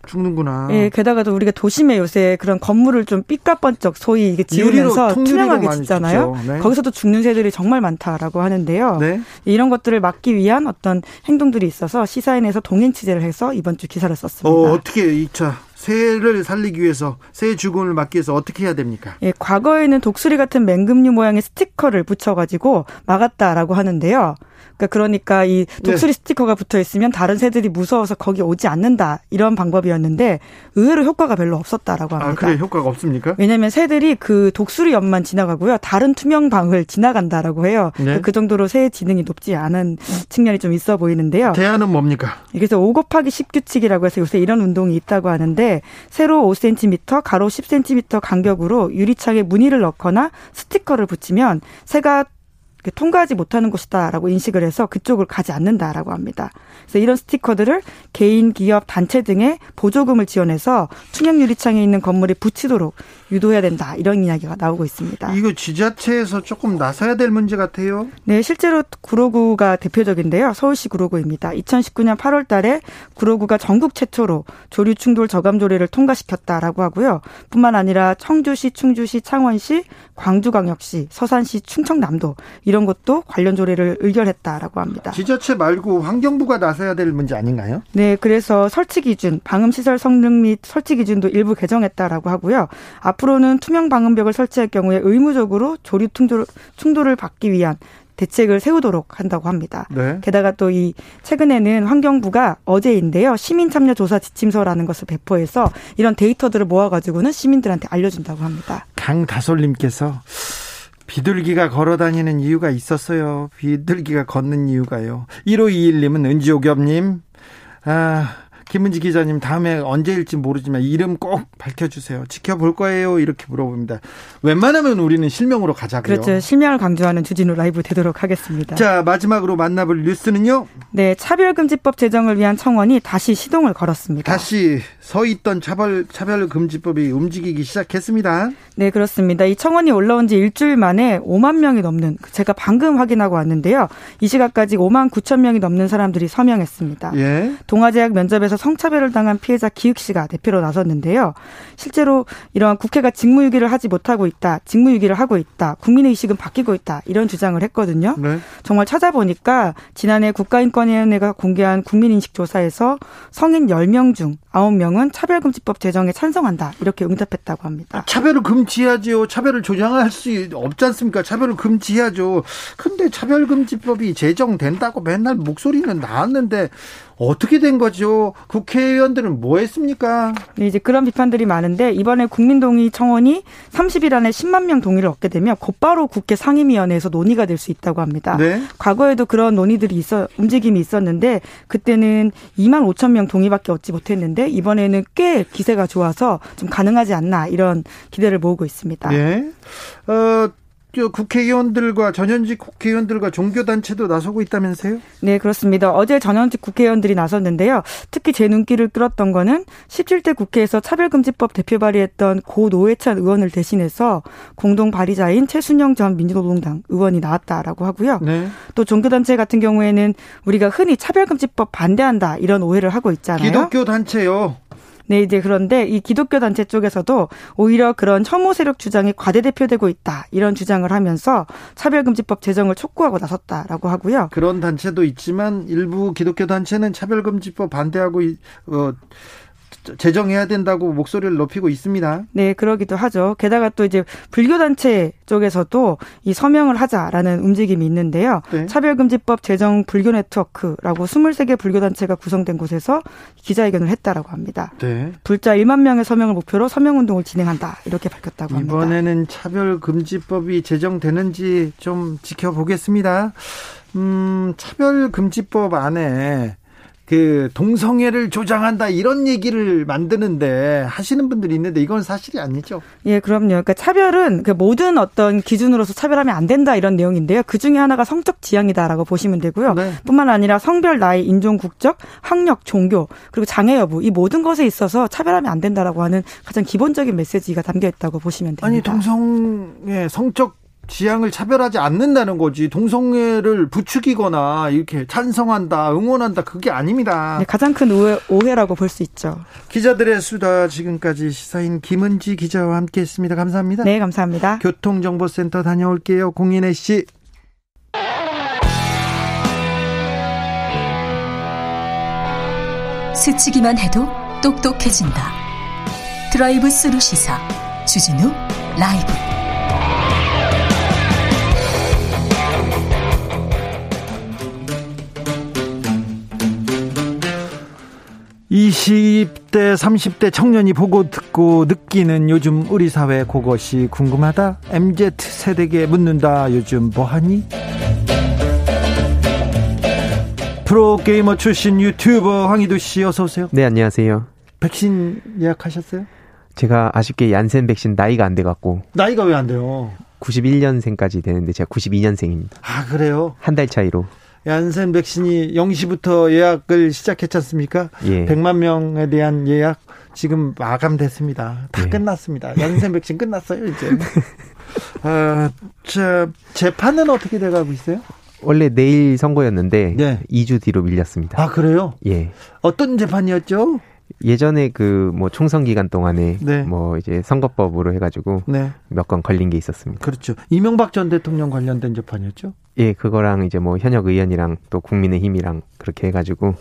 죽는구나. 예, 게다가도 우리가 도심에 요새 그런 건물을 좀 삐까번쩍 소위 이게 지으면서 투명하게 짓잖아요. 네. 거기서도 죽는 새들이 정말 많다라고 하는데요. 네. 이런 것들을 막기 위한 어떤 행동들이 있어서 시사인에서 동행 취재를 해서 이번 주 기사를 썼습니다. 어, 어떻게 이차 새를 살리기 위해서 새 죽음을 막기 위해서 어떻게 해야 됩니까? 예, 과거에는 독수리 같은 맹금류 모양의 스티커를 붙여가지고 막았다라고 하는데요. 그러니까, 그러니까 이 독수리 네. 스티커가 붙어 있으면 다른 새들이 무서워서 거기 오지 않는다 이런 방법이었는데 의외로 효과가 별로 없었다라고 합니다. 아, 그래 효과가 없습니까? 왜냐하면 새들이 그 독수리 옆만 지나가고요. 다른 투명 방을 지나간다라고 해요. 네. 그 정도로 새의 지능이 높지 않은 측면이 좀 있어 보이는데요. 대안은 뭡니까? 그래서 5 곱하기 10 규칙이라고 해서 요새 이런 운동이 있다고 하는데 세로 5cm, 가로 10cm 간격으로 유리창에 무늬를 넣거나 스티커를 붙이면 새가 그 통과하지 못하는 곳이다라고 인식을 해서 그쪽을 가지 않는다라고 합니다. 그래서 이런 스티커들을 개인, 기업, 단체 등의 보조금을 지원해서 투명 유리창에 있는 건물에 붙이도록 유도해야 된다 이런 이야기가 나오고 있습니다. 이거 지자체에서 조금 나서야 될 문제 같아요. 네, 실제로 구로구가 대표적인데요. 서울시 구로구입니다. 2019년 8월 달에 구로구가 전국 최초로 조류 충돌 저감 조례를 통과시켰다라고 하고요. 뿐만 아니라 청주시, 충주시, 창원시, 광주광역시, 서산시, 충청남도 이런 것도 관련 조례를 의결했다라고 합니다. 지자체 말고 환경부가 나서야 될 문제 아닌가요? 네, 그래서 설치 기준, 방음 시설 성능 및 설치 기준도 일부 개정했다라고 하고요. 앞으로는 투명 방음벽을 설치할 경우에 의무적으로 조류 충돌, 충돌을 받기 위한 대책을 세우도록 한다고 합니다. 네. 게다가 또 이 최근에는 환경부가 어제인데요. 시민 참여 조사 지침서라는 것을 배포해서 이런 데이터들을 모아 가지고는 시민들한테 알려준다고 합니다. 강다솔 님께서 비둘기가 걸어 다니는 이유가 있었어요. 비둘기가 걷는 이유가요. 1521님은 은지오겹님, 아, 김은지 기자님 다음에 언제일지 모르지만 이름 꼭 밝혀주세요. 지켜볼 거예요. 이렇게 물어봅니다. 웬만하면 우리는 실명으로 가자고요. 그렇죠. 실명을 강조하는 주진우 라이브 되도록 하겠습니다. 자 마지막으로 만나볼 뉴스는요. 네, 차별금지법 제정을 위한 청원이 다시 시동을 걸었습니다. 다시 서 있던 차별 차별금지법이 움직이기 시작했습니다. 네, 그렇습니다. 이 청원이 올라온 지 일주일 만에 5만 명이 넘는 제가 방금 확인하고 왔는데요. 이 시각까지 5만 9천 명이 넘는 사람들이 서명했습니다. 예. 동아제약 면접에서 성차별을 당한 피해자 기욱 씨가 대표로 나섰는데요. 실제로 이러한 국회가 직무유기를 하지 못하고 있다, 직무유기를 하고 있다, 국민의식은 바뀌고 있다 이런 주장을 했거든요. 네. 정말 찾아보니까 지난해 국가인권위원회가 공개한 국민인식 조사에서 성인 10명 중 9명은 차별금지법 제정에 찬성한다 이렇게 응답했다고 합니다. 차별을 금지해야죠. 차별을 조장할 수 없지 않습니까? 차별을 금지해야죠. 근데 차별금지법이 제정된다고 맨날 목소리는 나왔는데 어떻게 된 거죠? 국회의원들은 뭐 했습니까? 네, 이제 그런 비판들이 많은데 이번에 국민동의 청원이 30일 안에 10만 명 동의를 얻게 되면 곧바로 국회 상임위원회에서 논의가 될 수 있다고 합니다. 네. 과거에도 그런 논의들이 있어 움직임이 있었는데 그때는 2만 5천 명 동의밖에 얻지 못했는데 이번에는 꽤 기세가 좋아서 좀 가능하지 않나 이런 기대를 모으고 있습니다. 예. 어, 저 국회의원들과 전현직 국회의원들과 종교단체도 나서고 있다면서요? 네, 그렇습니다. 어제 전현직 국회의원들이 나섰는데요. 특히 제 눈길을 끌었던 거는 17대 국회에서 차별금지법 대표 발의했던 고 노회찬 의원을 대신해서 공동 발의자인 최순영 전 민주노동당 의원이 나왔다라고 하고요. 네. 또 종교단체 같은 경우에는 우리가 흔히 차별금지법 반대한다 이런 오해를 하고 있잖아요. 기독교 단체요. 네, 이제 그런데 이 기독교 단체 쪽에서도 오히려 그런 혐오 세력 주장이 과대대표되고 있다. 이런 주장을 하면서 차별금지법 제정을 촉구하고 나섰다라고 하고요. 그런 단체도 있지만 일부 기독교 단체는 차별금지법 반대하고 어 제정해야 된다고 목소리를 높이고 있습니다. 네, 그러기도 하죠. 게다가 또 이제 불교 단체 쪽에서도 이 서명을 하자라는 움직임이 있는데요. 네. 차별금지법 제정 불교 네트워크라고 23개 불교 단체가 구성된 곳에서 기자회견을 했다라고 합니다. 네. 불자 1만 명의 서명을 목표로 서명 운동을 진행한다. 이렇게 밝혔다고 합니다. 이번에는 차별금지법이 제정되는지 좀 지켜보겠습니다. 음, 차별금지법 안에 그 동성애를 조장한다 이런 얘기를 만드는데 하시는 분들이 있는데 이건 사실이 아니죠. 예, 그럼요. 그러니까 차별은 그 모든 어떤 기준으로서 차별하면 안 된다 이런 내용인데요. 그 중에 하나가 성적 지향이다라고 보시면 되고요. 네. 뿐만 아니라 성별, 나이, 인종, 국적, 학력, 종교 그리고 장애 여부 이 모든 것에 있어서 차별하면 안 된다라고 하는 가장 기본적인 메시지가 담겨 있다고 보시면 됩니다. 아니 동성애 성적 지향을 차별하지 않는다는 거지 동성애를 부추기거나 이렇게 찬성한다 응원한다 그게 아닙니다. 네, 가장 큰 오해, 라고 볼 수 있죠. 기자들의 수다 지금까지 시사인 김은지 기자와 함께했습니다. 감사합니다. 네 감사합니다. 교통정보센터 다녀올게요. 공인혜 씨. 스치기만 해도 똑똑해진다. 드라이브 스루 시사 주진우 라이브. 20대, 30대 청년이 보고 듣고 느끼는 요즘 우리 사회 그것이 궁금하다. MZ 세대에게 묻는다. 요즘 뭐하니? 프로게이머 출신 유튜버 황희도 씨 어서 오세요. 네, 안녕하세요. 백신 예약하셨어요? 제가 아쉽게 얀센 백신 나이가 안 돼 갖고. 나이가 왜 안 돼요? 91년생까지 되는데 제가 92년생입니다. 아, 그래요? 한 달 차이로. 얀센 백신이 0시부터 예약을 시작했지 않습니까? 예. 100만 명에 대한 예약 지금 마감됐습니다. 다 예. 끝났습니다. 얀센 백신 끝났어요, 이제. 아, 저, 재판은 어떻게 돼가고 있어요? 원래 내일 선거였는데 네. 2주 뒤로 밀렸습니다. 아, 그래요? 예. 어떤 재판이었죠? 예전에 그 뭐 총선 기간 동안에 네. 뭐 이제 선거법으로 해가지고 네. 몇건 걸린 게 있었습니다. 그렇죠. 이명박 전 대통령 관련된 재판이었죠? 예, 그거랑 이제 뭐 현역 의원이랑 또 국민의힘이랑 그렇게 해가지고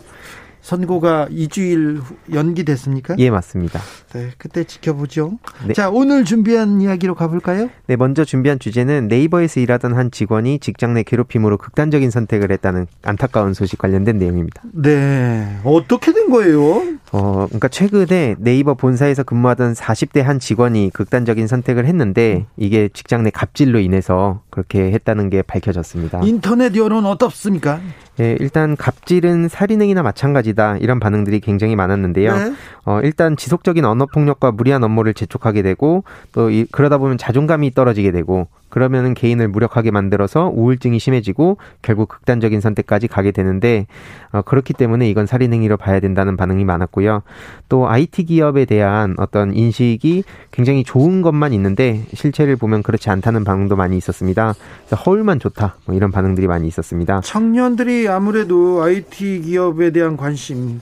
선고가 2주일 연기됐습니까? 예, 맞습니다. 네, 그때 지켜보죠. 네. 자, 오늘 준비한 이야기로 가볼까요? 네, 먼저 준비한 주제는 네이버에서 일하던 한 직원이 직장 내 괴롭힘으로 극단적인 선택을 했다는 안타까운 소식 관련된 내용입니다. 네, 어떻게 된 거예요? 어, 그러니까 최근에 네이버 본사에서 근무하던 40대 한 직원이 극단적인 선택을 했는데 이게 직장 내 갑질로 인해서 그렇게 했다는 게 밝혀졌습니다. 인터넷 여론 어떻습니까? 예, 일단 갑질은 살인행위나 마찬가지다 이런 반응들이 굉장히 많았는데요. 네. 어, 일단 지속적인 언어 폭력과 무리한 업무를 재촉하게 되고 또 이, 그러다 보면 자존감이 떨어지게 되고 그러면은 개인을 무력하게 만들어서 우울증이 심해지고 결국 극단적인 선택까지 가게 되는데 어, 그렇기 때문에 이건 살인행위로 봐야 된다는 반응이 많았고요. 또 IT 기업에 대한 어떤 인식이 굉장히 좋은 것만 있는데 실체를 보면 그렇지 않다는 반응도 많이 있었습니다. 그래서 허울만 좋다 뭐 이런 반응들이 많이 있었습니다. 청년들이 아무래도 IT 기업에 대한 관심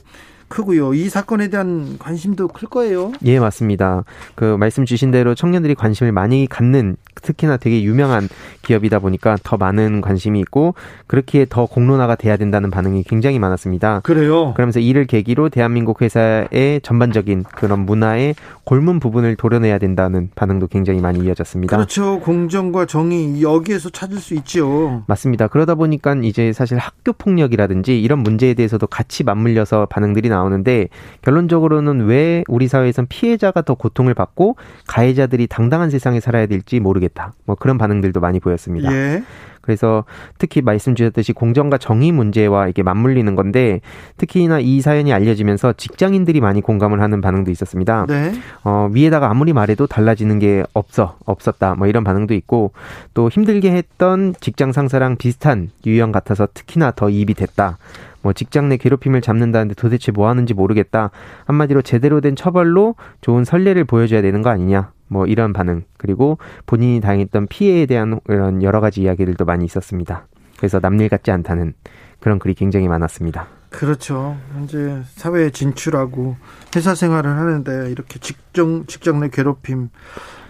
크고요. 이 사건에 대한 관심도 클 거예요. 예, 맞습니다. 그 말씀 주신 대로 청년들이 관심을 많이 갖는 특히나 되게 유명한 기업이다 보니까 더 많은 관심이 있고 그렇기에 더 공론화가 돼야 된다는 반응이 굉장히 많았습니다. 그래요. 그러면서 이를 계기로 대한민국 회사의 전반적인 그런 문화의 골문 부분을 도려내야 된다는 반응도 굉장히 많이 이어졌습니다. 그렇죠. 공정과 정의 여기에서 찾을 수 있죠. 맞습니다. 그러다 보니까 이제 사실 학교 폭력이라든지 이런 문제에 대해서도 같이 맞물려서 반응들이 나 오는데 결론적으로는 왜 우리 사회에선 피해자가 더 고통을 받고 가해자들이 당당한 세상에 살아야 될지 모르겠다. 뭐 그런 반응들도 많이 보였습니다. 예. 그래서 특히 말씀 주셨듯이 공정과 정의 문제와 이게 맞물리는 건데 특히나 이 사연이 알려지면서 직장인들이 많이 공감을 하는 반응도 있었습니다. 네. 어, 위에다가 아무리 말해도 달라지는 게 없어 없었다 뭐 이런 반응도 있고 또 힘들게 했던 직장 상사랑 비슷한 유형 같아서 특히나 더 입이 됐다. 뭐 직장 내 괴롭힘을 잡는다는데 도대체 뭐 하는지 모르겠다. 한마디로 제대로 된 처벌로 좋은 선례를 보여줘야 되는 거 아니냐. 뭐 이런 반응. 그리고 본인이 당했던 피해에 대한 이런 여러 가지 이야기들도 많이 있었습니다. 그래서 남일 같지 않다는 그런 글이 굉장히 많았습니다. 그렇죠. 이제 사회에 진출하고 회사 생활을 하는데 이렇게 직장 직장 내 괴롭힘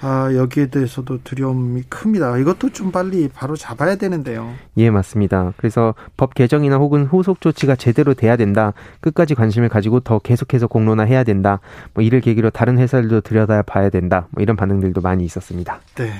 아, 여기에 대해서도 두려움이 큽니다. 이것도 좀 빨리 바로 잡아야 되는데요. 예, 맞습니다. 그래서 법 개정이나 혹은 후속 조치가 제대로 돼야 된다. 끝까지 관심을 가지고 더 계속해서 공론화해야 된다. 뭐 이를 계기로 다른 회사들도 들여다 봐야 된다. 뭐 이런 반응들도 많이 있었습니다. 네.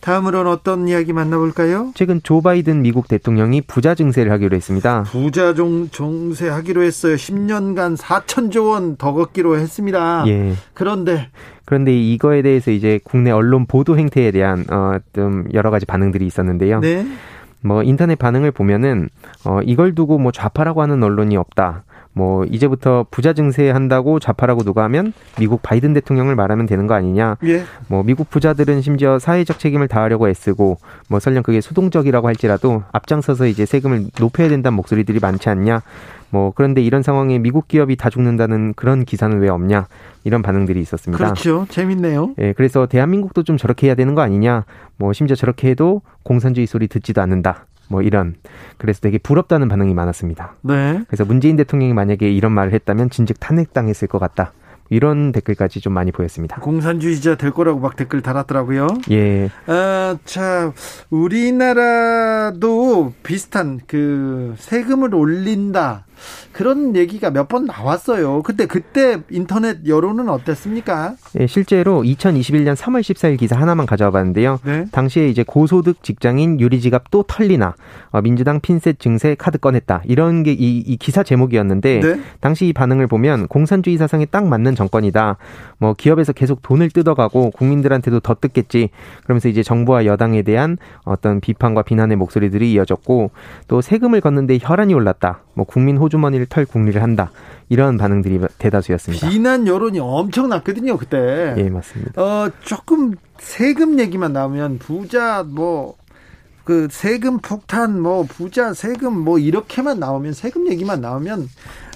다음으로는 어떤 이야기 만나볼까요? 최근 조 바이든 미국 대통령이 부자 증세를 하기로 했습니다. 부자 종, 종세하기로 했어요. 10년간 4천조 원 더 걷기로 했습니다. 예. 그런데 그런데 이거에 대해서 이제 국내 언론 보도 행태에 대한 어좀 여러 가지 반응들이 있었는데요. 네. 뭐 인터넷 반응을 보면은 어 이걸 두고 뭐 좌파라고 하는 언론이 없다. 뭐 이제부터 부자 증세한다고 좌파라고 누가 하면 미국 바이든 대통령을 말하면 되는 거 아니냐. 예. 뭐 미국 부자들은 심지어 사회적 책임을 다하려고 애쓰고 뭐 설령 그게 수동적이라고 할지라도 앞장서서 이제 세금을 높여야 된다는 목소리들이 많지 않냐. 뭐 그런데 이런 상황에 미국 기업이 다 죽는다는 그런 기사는 왜 없냐 이런 반응들이 있었습니다. 그렇죠. 재밌네요. 예, 그래서 대한민국도 좀 저렇게 해야 되는 거 아니냐. 뭐 심지어 저렇게 해도 공산주의 소리 듣지도 않는다. 뭐 이런 그래서 되게 부럽다는 반응이 많았습니다. 네. 그래서 문재인 대통령이 만약에 이런 말을 했다면 진즉 탄핵당했을 것 같다. 이런 댓글까지 좀 많이 보였습니다. 공산주의자 될 거라고 막 댓글 달았더라고요. 예. 아, 자, 우리나라도 비슷한 그 세금을 올린다. 그런 얘기가 몇 번 나왔어요. 근데 그때 인터넷 여론은 어땠습니까? 예, 실제로 2021년 3월 14일 기사 하나만 가져와 봤는데요. 네. 당시에 이제 고소득 직장인 유리지갑 또 털리나 어, 민주당 핀셋 증세 카드 꺼냈다 이런 게 이 이 기사 제목이었는데 네. 당시 이 반응을 보면 공산주의 사상에 딱 맞는 정권이다. 뭐 기업에서 계속 돈을 뜯어가고 국민들한테도 더 뜯겠지. 그러면서 이제 정부와 여당에 대한 어떤 비판과 비난의 목소리들이 이어졌고 또 세금을 걷는데 혈안이 올랐다. 뭐 국민 호주 머니를 털 국리를 한다. 이런 반응들이 대다수였습니다. 비난 여론이 엄청났거든요, 그때. 예, 맞습니다. 어, 조금 세금 얘기만 나오면 부자 뭐 그 세금 폭탄 뭐 부자 세금 뭐 이렇게만 나오면 세금 얘기만 나오면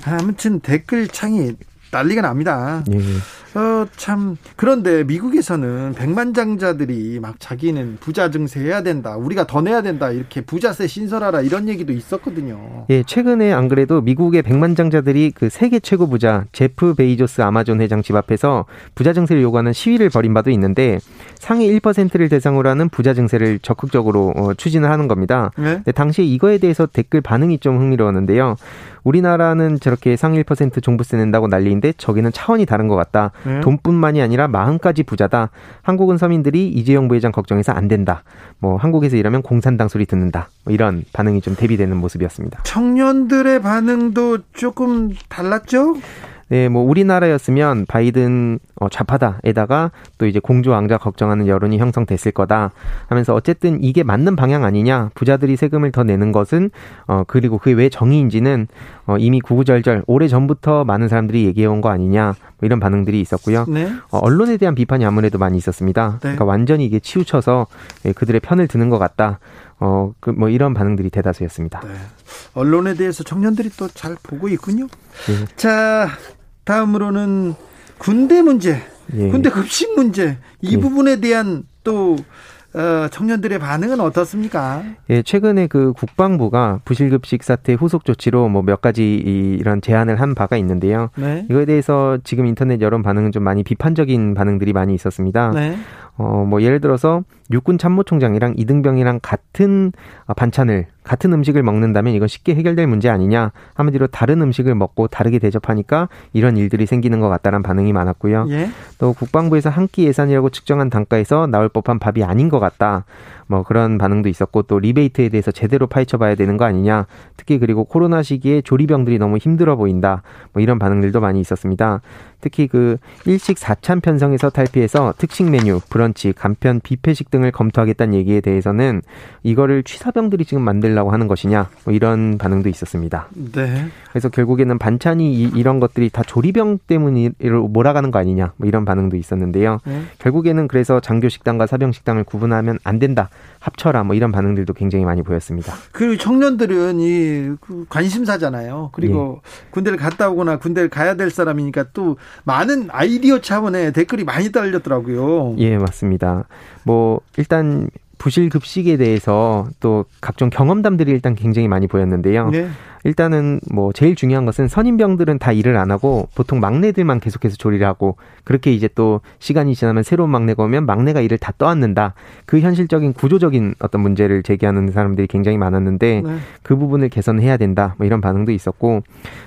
아무튼 댓글 창이 난리가 납니다. 예. 어, 참. 그런데 미국에서는 백만장자들이 막 자기는 부자 증세해야 된다. 우리가 더 내야 된다. 이렇게 부자세 신설하라. 이런 얘기도 있었거든요. 예, 최근에 안 그래도 미국의 백만장자들이 그 세계 최고 부자 제프 베이조스 아마존 회장 집 앞에서 부자 증세를 요구하는 시위를 벌인 바도 있는데 상위 1%를 대상으로 하는 부자 증세를 적극적으로 어, 추진을 하는 겁니다. 네? 근데 당시에 이거에 대해서 댓글 반응이 좀 흥미로웠는데요. 우리나라는 저렇게 상위 1% 종부세 낸다고 난리인데 저기는 차원이 다른 것 같다. 네. 돈뿐만이 아니라 마음까지 부자다. 한국은 서민들이 이재용 부회장 걱정해서 안 된다. 뭐 한국에서 일하면 공산당 소리 듣는다. 뭐 이런 반응이 좀 대비되는 모습이었습니다. 청년들의 반응도 조금 달랐죠? 네, 뭐 우리나라였으면 바이든 어, 좌파다에다가 또 이제 공주 왕자 걱정하는 여론이 형성됐을 거다 하면서 어쨌든 이게 맞는 방향 아니냐 부자들이 세금을 더 내는 것은 어 그리고 그게 왜 정의인지는 어 이미 구구절절 오래 전부터 많은 사람들이 얘기해 온 거 아니냐 뭐 이런 반응들이 있었고요. 네. 어, 언론에 대한 비판이 아무래도 많이 있었습니다. 그러니까 완전히 이게 치우쳐서 예, 그들의 편을 드는 것 같다. 어, 그 뭐 이런 반응들이 대다수였습니다. 네. 언론에 대해서 청년들이 또 잘 보고 있군요. 예. 자, 다음으로는 군대 문제, 예. 군대 급식 문제 이 예. 부분에 대한 또 어, 청년들의 반응은 어떻습니까? 예, 최근에 그 국방부가 부실급식 사태 후속 조치로 뭐 몇 가지 이- 이런 제안을 한 바가 있는데요. 네. 이거에 대해서 지금 인터넷 여론 반응은 좀 많이 비판적인 반응들이 많이 있었습니다. 네. 어, 뭐 예를 들어서 육군 참모총장이랑 이등병이랑 같은 아, 반찬을 같은 음식을 먹는다면 이건 쉽게 해결될 문제 아니냐. 한마디로 다른 음식을 먹고 다르게 대접하니까 이런 일들이 생기는 것 같다는 반응이 많았고요. 예. 또 국방부에서 한 끼 예산이라고 측정한 단가에서 나올 법한 밥이 아닌 것 같다. 뭐 그런 반응도 있었고 또 리베이트에 대해서 제대로 파헤쳐 봐야 되는 거 아니냐. 특히 그리고 코로나 시기에 조리병들이 너무 힘들어 보인다. 뭐 이런 반응들도 많이 있었습니다. 특히 그 일식 사찬 편성에서 탈피해서 특식 메뉴, 브런치, 간편, 뷔페식 등을 검토하겠다는 얘기에 대해서는 이거를 취사병들이 지금 만들 려고 하는 것이냐. 뭐 이런 반응도 있었습니다. 네. 그래서 결국에는 반찬이 이, 런 것들이 다 조리병 때문으로 몰아가는 거 아니냐 뭐 이런 반응도 있었는데요. 네. 결국에는 그래서 장교 식당과 사병 식당을 구분하면 안 된다 합쳐라 뭐 이런 반응들도 굉장히 많이 보였습니다. 그리고 청년들은 이그 관심사잖아요. 그리고 예. 군대를 갔다 오거나 군대를 가야 될 사람이니까 또 많은 아이디어 차원의 댓글이 많이 달렸더라고요. 예 맞습니다. 뭐 일단 부실 급식에 대해서 또 각종 경험담들이 일단 굉장히 많이 보였는데요. 네. 일단은 뭐 제일 중요한 것은 선임병들은 다 일을 안 하고 보통 막내들만 계속해서 조리를 하고 그렇게 이제 또 시간이 지나면 새로운 막내가 오면 막내가 일을 다 떠안는다. 그 현실적인 구조적인 어떤 문제를 제기하는 사람들이 굉장히 많았는데 네. 그 부분을 개선해야 된다. 뭐 이런 반응도 있었고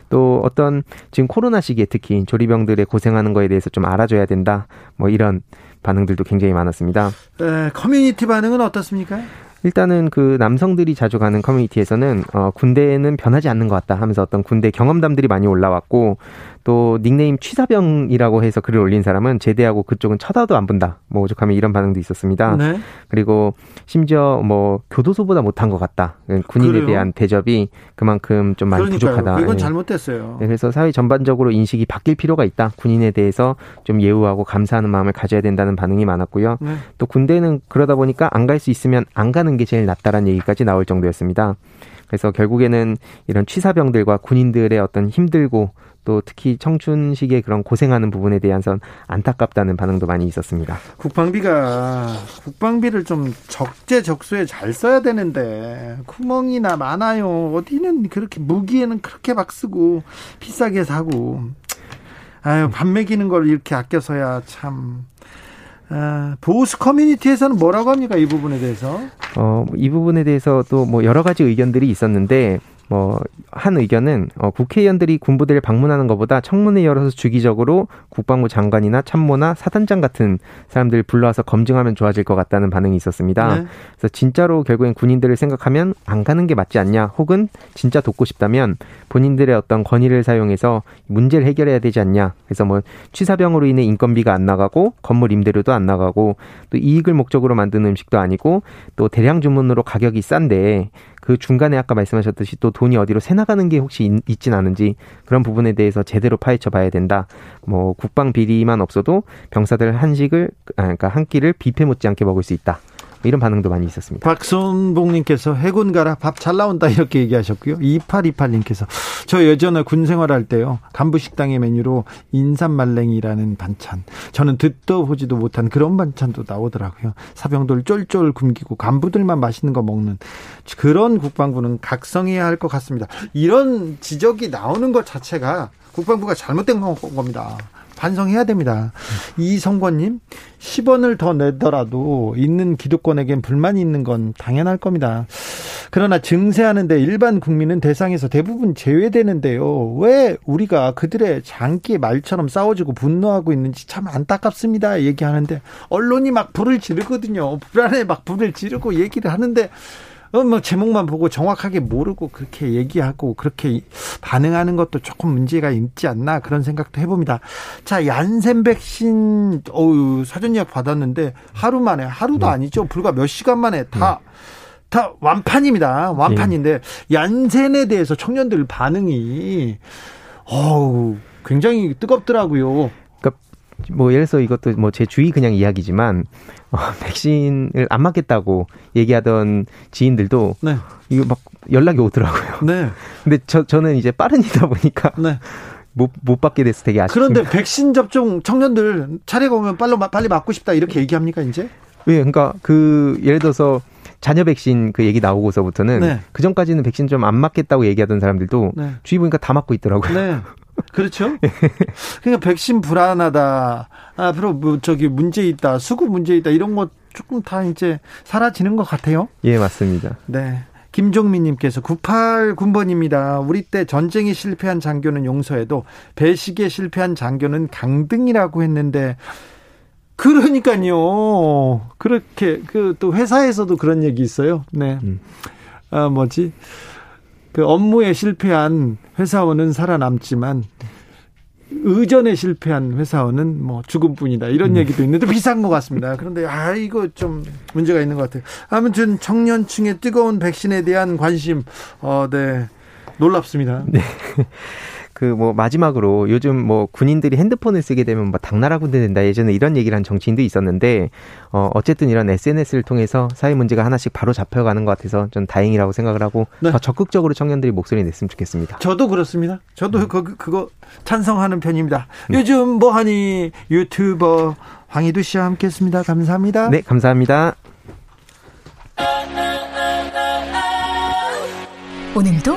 또 어떤 지금 코로나 시기에 특히 조리병들의 고생하는 거에 대해서 좀 알아줘야 된다. 뭐 이런 반응들도 굉장히 많았습니다. 네, 커뮤니티 반응은 어떻습니까? 일단은 그 남성들이 자주 가는 커뮤니티에서는 어 군대는 변하지 않는 것 같다 하면서 어떤 군대 경험담들이 많이 올라왔고 또 닉네임 취사병이라고 해서 글을 올린 사람은 제대하고 그쪽은 쳐다도 안 본다. 뭐 오죽하면 이런 반응도 있었습니다. 네. 그리고 심지어 뭐 교도소보다 못한 것 같다. 군인에 그래요? 대한 대접이 그만큼 좀 많이 그러니까요. 부족하다. 이건 네. 잘못됐어요. 네, 그래서 사회 전반적으로 인식이 바뀔 필요가 있다. 군인에 대해서 좀 예우하고 감사하는 마음을 가져야 된다는 반응이 많았고요. 네. 또 군대는 그러다 보니까 안 갈 수 있으면 안 가는 게 제일 낫다라는 얘기까지 나올 정도였습니다. 그래서 결국에는 이런 취사병들과 군인들의 어떤 힘들고 또 특히 청춘 시기에 그런 고생하는 부분에 대해서 안타깝다는 반응도 많이 있었습니다. 국방비가 국방비를 좀 적재적소에 잘 써야 되는데 구멍이나 많아요. 어디는 그렇게 무기에는 그렇게 막 쓰고 비싸게 사고 아유 밥 먹이는 걸 이렇게 아껴서야 참 아, 보수 커뮤니티에서는 뭐라고 합니까 이 부분에 대해서? 어, 이 부분에 대해서 또 뭐 여러 가지 의견들이 있었는데 뭐 한 의견은 어, 국회의원들이 군부대를 방문하는 것보다 청문회 열어서 주기적으로 국방부 장관이나 참모나 사단장 같은 사람들 불러와서 검증하면 좋아질 것 같다는 반응이 있었습니다. 네. 그래서 진짜로 결국엔 군인들을 생각하면 안 가는 게 맞지 않냐, 혹은 진짜 돕고 싶다면 본인들의 어떤 권위를 사용해서 문제를 해결해야 되지 않냐. 그래서 뭐 취사병으로 인해 인건비가 안 나가고 건물 임대료도 안 나가고 또 이익을 목적으로 만든 음식도 아니고 또 대량 주문으로 가격이 싼데 그 중간에 아까 말씀하셨듯이 또 돈이 어디로 새 나가는 게 혹시 있, 진 않은지 그런 부분에 대해서 제대로 파헤쳐 봐야 된다. 뭐 국방 비리만 없어도 병사들 한식을 아, 그러니까 한 끼를 뷔페 못지않게 먹을 수 있다. 이런 반응도 많이 있었습니다. 박선봉님께서 해군 가라 밥 잘 나온다 이렇게 얘기하셨고요. 2828님께서 저 예전에 군 생활할 때요 간부 식당의 메뉴로 인삼말랭이라는 반찬 저는 듣도 보지도 못한 그런 반찬도 나오더라고요. 사병들 쫄쫄 굶기고 간부들만 맛있는 거 먹는 그런 국방부는 각성해야 할 것 같습니다. 이런 지적이 나오는 것 자체가 국방부가 잘못된 겁니다. 반성해야 됩니다. 이성권님, 10원을 더 내더라도 있는 기득권에겐 불만이 있는 건 당연할 겁니다. 그러나 증세하는데 일반 국민은 대상에서 대부분 제외되는데요. 왜 우리가 그들의 장기 말처럼 싸워주고 분노하고 있는지 참 안타깝습니다. 얘기하는데 언론이 막 불을 지르거든요. 불안에 막 불을 지르고 얘기를 하는데 어, 뭐 제목만 보고 정확하게 모르고 그렇게 얘기하고 그렇게 반응하는 것도 조금 문제가 있지 않나 그런 생각도 해봅니다. 자, 얀센 백신 어우 사전 예약 받았는데 하루 만에 하루도 네. 아니죠. 불과 몇 시간 만에 다 네. 다 완판입니다. 완판인데 네. 얀센에 대해서 청년들 반응이 어우 굉장히 뜨겁더라고요. 뭐 예를 들어서 이것도 뭐 제 주위 그냥 이야기지만 어, 백신을 안 맞겠다고 얘기하던 지인들도 네. 이거 막 연락이 오더라고요. 네. 근데 저 저는 이제 빠른이다 보니까 네. 못, 못 받게 돼서 되게 아쉽습니다. 그런데 백신 접종 청년들 차례가 오면 빨리, 빨리 맞고 싶다 이렇게 얘기합니까 이제? 예, 그러니까 그 예를 들어서 자녀 백신 그 얘기 나오고서부터는 네. 그 전까지는 백신 좀 안 맞겠다고 얘기하던 사람들도 네. 주위 보니까 다 맞고 있더라고요. 네. 그렇죠. 그러니까 백신 불안하다. 앞으로 뭐 저기 문제 있다. 수급 문제 있다. 이런 거 조금 다 이제 사라지는 것 같아요. 예, 맞습니다. 네. 김종민님께서 98 군번입니다. 우리 때 전쟁에 실패한 장교는 용서해도 배식에 실패한 장교는 강등이라고 했는데 그러니까요. 그렇게 그 또 회사에서도 그런 얘기 있어요. 네. 음. 아 뭐지? 그 업무에 실패한 회사원은 살아남지만 의전에 실패한 회사원은 뭐 죽음뿐이다 이런 음. 얘기도 있는데 비싼 것 같습니다. 그런데 아 이거 좀 문제가 있는 것 같아요. 아무튼 청년층의 뜨거운 백신에 대한 관심, 어네 놀랍습니다. 네. 그 뭐 마지막으로 요즘 뭐 군인들이 핸드폰을 쓰게 되면 막 당나라 군대 된다 예전에 이런 얘기를 한 정치인도 있었는데 어 어쨌든 이런 SNS를 통해서 사회 문제가 하나씩 바로 잡혀가는 것 같아서 좀 다행이라고 생각을 하고 네. 더 적극적으로 청년들이 목소리 냈으면 좋겠습니다. 저도 그렇습니다. 저도 음. 그, 그거 찬성하는 편입니다. 네. 요즘 뭐하니 유튜버 황희두 씨와 함께했습니다. 감사합니다. 네, 감사합니다. 오늘도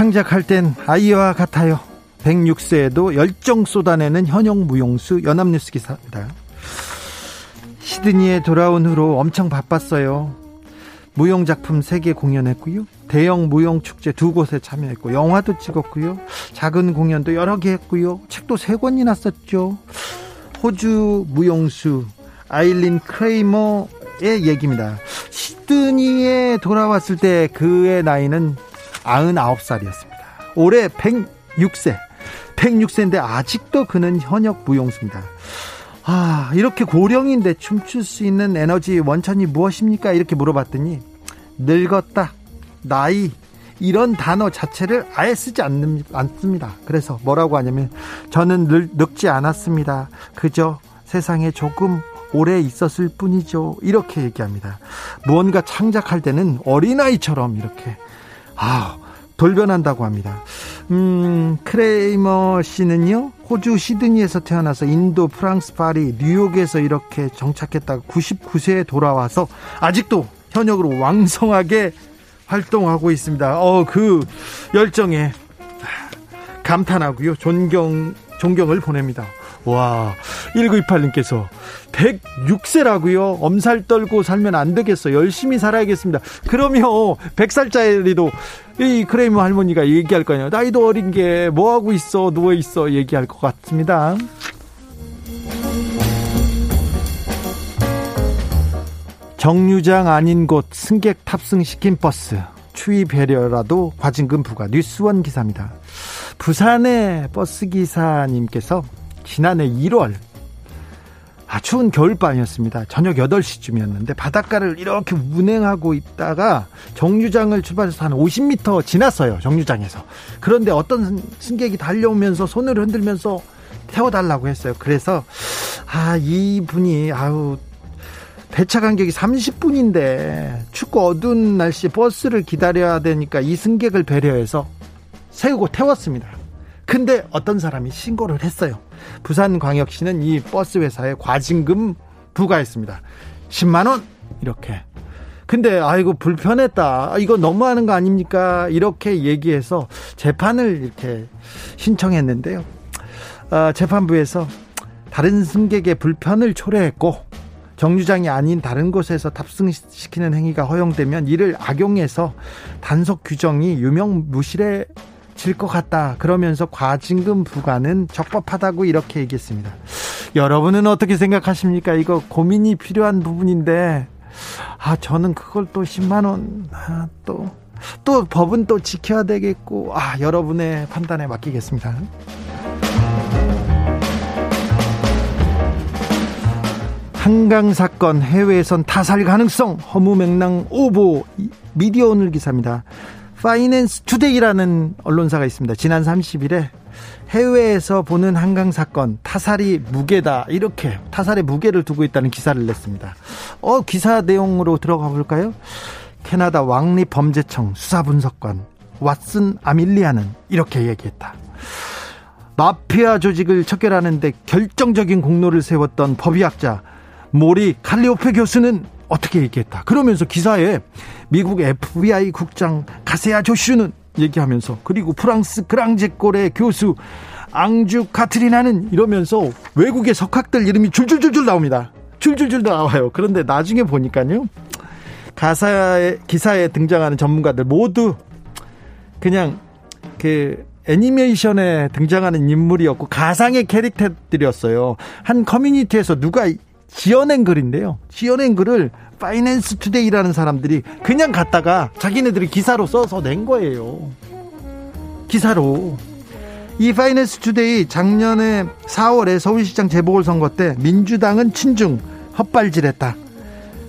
창작할 땐 아이와 같아요. 106세에도 열정 쏟아내는 현역 무용수 연합뉴스 기사입니다. 시드니에 돌아온 후로 엄청 바빴어요. 무용 작품 3개 공연했고요. 대형 무용 축제 두 곳에 참여했고 영화도 찍었고요. 작은 공연도 여러 개 했고요. 책도 3권이나 썼죠. 호주 무용수 아일린 크레이머의 얘기입니다. 시드니에 돌아왔을 때 그의 나이는 99살이었습니다. 올해 106세. 106세인데 아직도 그는 현역 무용수입니다. 아, 이렇게 고령인데 춤출 수 있는 에너지 원천이 무엇입니까? 이렇게 물어봤더니 늙었다. 나이 이런 단어 자체를 아예 쓰지 않는, 않습니다. 그래서 뭐라고 하냐면 저는 늘 늙지 않았습니다. 그저 세상에 조금 오래 있었을 뿐이죠. 이렇게 얘기합니다. 무언가 창작할 때는 어린아이처럼 이렇게 아 돌변한다고 합니다. 음, 크레이머 씨는요, 호주 시드니에서 태어나서 인도, 프랑스, 파리, 뉴욕에서 이렇게 정착했다가 99세에 돌아와서 아직도 현역으로 왕성하게 활동하고 있습니다. 어, 그 열정에 감탄하고요. 존경, 존경을 보냅니다. 와, 1928님께서 106세라고요. 엄살 떨고 살면 안 되겠어. 열심히 살아야겠습니다. 그러면 100살짜리도 이 크레이머 할머니가 얘기할 거 아니에요. 나이도 어린 게 뭐 하고 있어? 누워 있어? 얘기할 것 같습니다. 정류장 아닌 곳 승객 탑승시킨 버스 추위 배려라도 과징금 부과 뉴스원 기사입니다. 부산의 버스 기사님께서 지난해 1월 아, 추운 겨울밤이었습니다. 저녁 8시쯤이었는데 바닷가를 이렇게 운행하고 있다가 정류장을 출발해서 한 50m 지났어요. 정류장에서. 그런데 어떤 승객이 달려오면서 손을 흔들면서 태워달라고 했어요. 그래서 아, 이분이 아우 배차 간격이 30분인데 춥고 어두운 날씨 버스를 기다려야 되니까 이 승객을 배려해서 세우고 태웠습니다. 근데 어떤 사람이 신고를 했어요. 부산광역시는 이 버스 회사에 과징금 부과했습니다. 10만 원 이렇게. 근데 아이고 불편했다. 이거 너무하는 거 아닙니까? 이렇게 얘기해서 재판을 이렇게 신청했는데요. 어, 재판부에서 다른 승객의 불편을 초래했고 정류장이 아닌 다른 곳에서 탑승시키는 행위가 허용되면 이를 악용해서 단속 규정이 유명 무실해 질 것 같다. 그러면서 과징금 부과는 적법하다고 이렇게 얘기했습니다. 여러분은 어떻게 생각하십니까? 이거 고민이 필요한 부분인데, 아, 저는 그걸 또 10만원, 아, 또, 또 법은 또 지켜야 되겠고, 아, 여러분의 판단에 맡기겠습니다. 한강 사건 해외에선 타살 가능성 허무 맹랑 오보 미디어 오늘 기사입니다. 파이낸스 투데이라는 언론사가 있습니다. 지난 30일에 해외에서 보는 한강 사건 타살에 무게다 이렇게 타살의 무게를 두고 있다는 기사를 냈습니다. 어 기사 내용으로 들어가 볼까요? 캐나다 왕립 범죄청 수사분석관 왓슨 아밀리아는 이렇게 얘기했다. 마피아 조직을 척결하는데 결정적인 공로를 세웠던 법의학자 모리 칼리오페 교수는 어떻게 얘기했다. 그러면서 기사에 미국 FBI 국장 가세아 조슈는 얘기하면서 그리고 프랑스 그랑제골의 교수 앙주 카트리나는 이러면서 외국의 석학들 이름이 줄줄줄줄 나옵니다. 줄줄줄 나와요. 그런데 나중에 보니까요. 가사의 기사에 등장하는 전문가들 모두 그냥 그 애니메이션에 등장하는 인물이었고 가상의 캐릭터들이었어요. 한 커뮤니티에서 누가 지어낸 글인데요. 지어낸 글을 파이낸스 투데이라는 사람들이 그냥 갖다가 자기네들이 기사로 써서 낸 거예요. 기사로. 이 파이낸스 투데이 작년에 4월에 서울시장 재보궐선거 때 민주당은 친중 헛발질했다.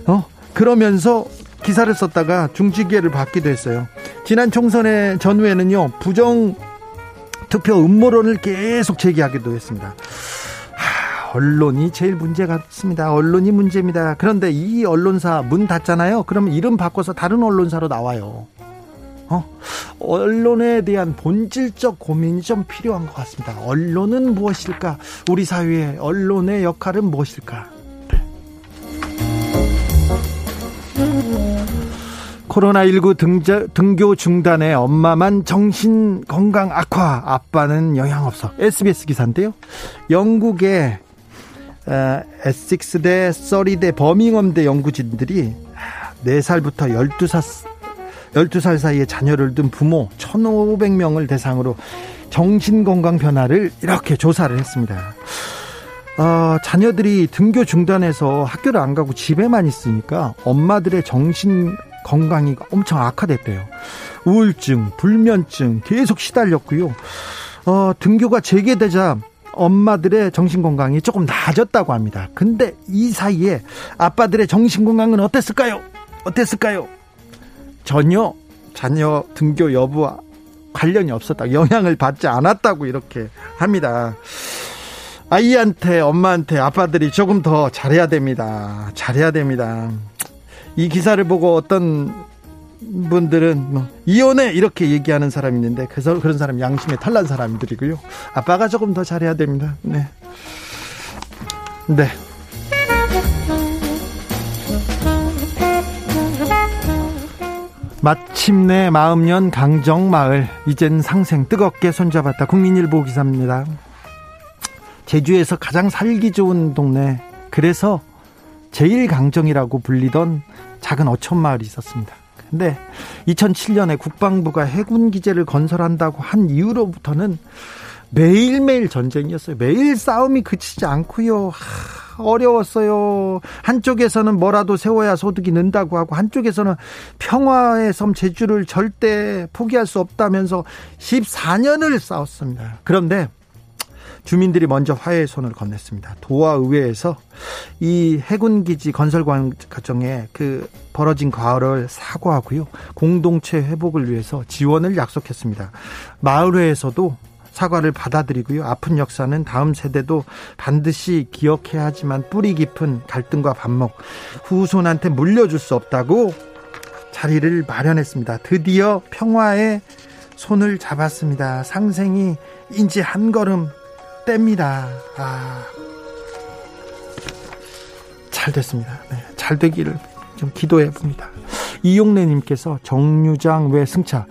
어? 그러면서 기사를 썼다가 중지계를 받기도 했어요. 지난 총선의 전후에는요 부정 투표 음모론을 계속 제기하기도 했습니다. 하, 언론이 제일 문제 같습니다. 언론이 문제입니다. 그런데 이 언론사 문 닫잖아요. 그러면 이름 바꿔서 다른 언론사로 나와요. 어? 언론에 대한 본질적 고민이 좀 필요한 것 같습니다. 언론은 무엇일까? 우리 사회의 언론의 역할은 무엇일까? 네. 코로나19 등자, 등교 중단에 엄마만 정신 건강 악화, 아빠는 영향 없어. SBS 기사인데요. 영국의 어, 에식스대, 서리대, 버밍엄대 연구진들이 4살부터 12살 12살 사이에 자녀를 둔 부모 1,500명을 대상으로 정신건강 변화를 이렇게 조사를 했습니다. 어, 자녀들이 등교 중단해서 학교를 안 가고 집에만 있으니까 엄마들의 정신 건강이 엄청 악화됐대요. 우울증, 불면증 계속 시달렸고요. 어, 등교가 재개되자 엄마들의 정신 건강이 조금 나아졌다고 합니다. 근데 이 사이에 아빠들의 정신 건강은 어땠을까요? 어땠을까요? 전혀 자녀 등교 여부와 관련이 없었다. 영향을 받지 않았다고 이렇게 합니다. 아이한테, 엄마한테, 아빠들이 조금 더 잘해야 됩니다. 잘해야 됩니다. 이 기사를 보고 어떤 분들은 뭐 이혼해 이렇게 얘기하는 사람이 있는데 그래서 그런 사람 양심에 탈난 사람들이고요. 아빠가 조금 더 잘해야 됩니다. 네. 네. 마침내 마음연 강정마을 이젠 상생 뜨겁게 손잡았다 국민일보 기사입니다 제주에서 가장 살기 좋은 동네 그래서 제일 강정이라고 불리던 작은 어촌 마을이 있었습니다 근데 2007년에 국방부가 해군 기지를 건설한다고 한 이후로부터는 매일매일 전쟁이었어요 매일 싸움이 그치지 않고요 하... 어려웠어요. 한쪽에서는 뭐라도 세워야 소득이 는다고 하고 한쪽에서는 평화의 섬 제주를 절대 포기할 수 없다면서 14년을 싸웠습니다. 그런데 주민들이 먼저 화해의 손을 건넸습니다. 도화 의회에서 이 해군 기지 건설 과정에 그 벌어진 과를 사과하고요. 공동체 회복을 위해서 지원을 약속했습니다. 마을회에서도 사과를 받아들이고요. 아픈 역사는 다음 세대도 반드시 기억해야 하지만 뿌리 깊은 갈등과 반목, 후손한테 물려줄 수 없다고 자리를 마련했습니다. 드디어 평화의 손을 잡았습니다. 상생이 인지 한 걸음 뗍니다. 아. 잘 됐습니다. 네, 잘 되기를 좀 기도해 봅니다. 이용래님께서 정류장 외 승차.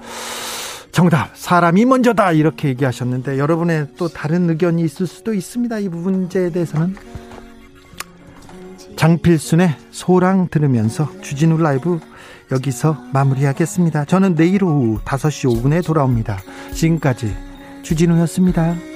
정답 사람이 먼저다 이렇게 얘기하셨는데 여러분의 또 다른 의견이 있을 수도 있습니다 이 문제에 대해서는 장필순의 소랑 들으면서 주진우 라이브 여기서 마무리하겠습니다 저는 내일 오후 5시 5분에 돌아옵니다 지금까지 주진우였습니다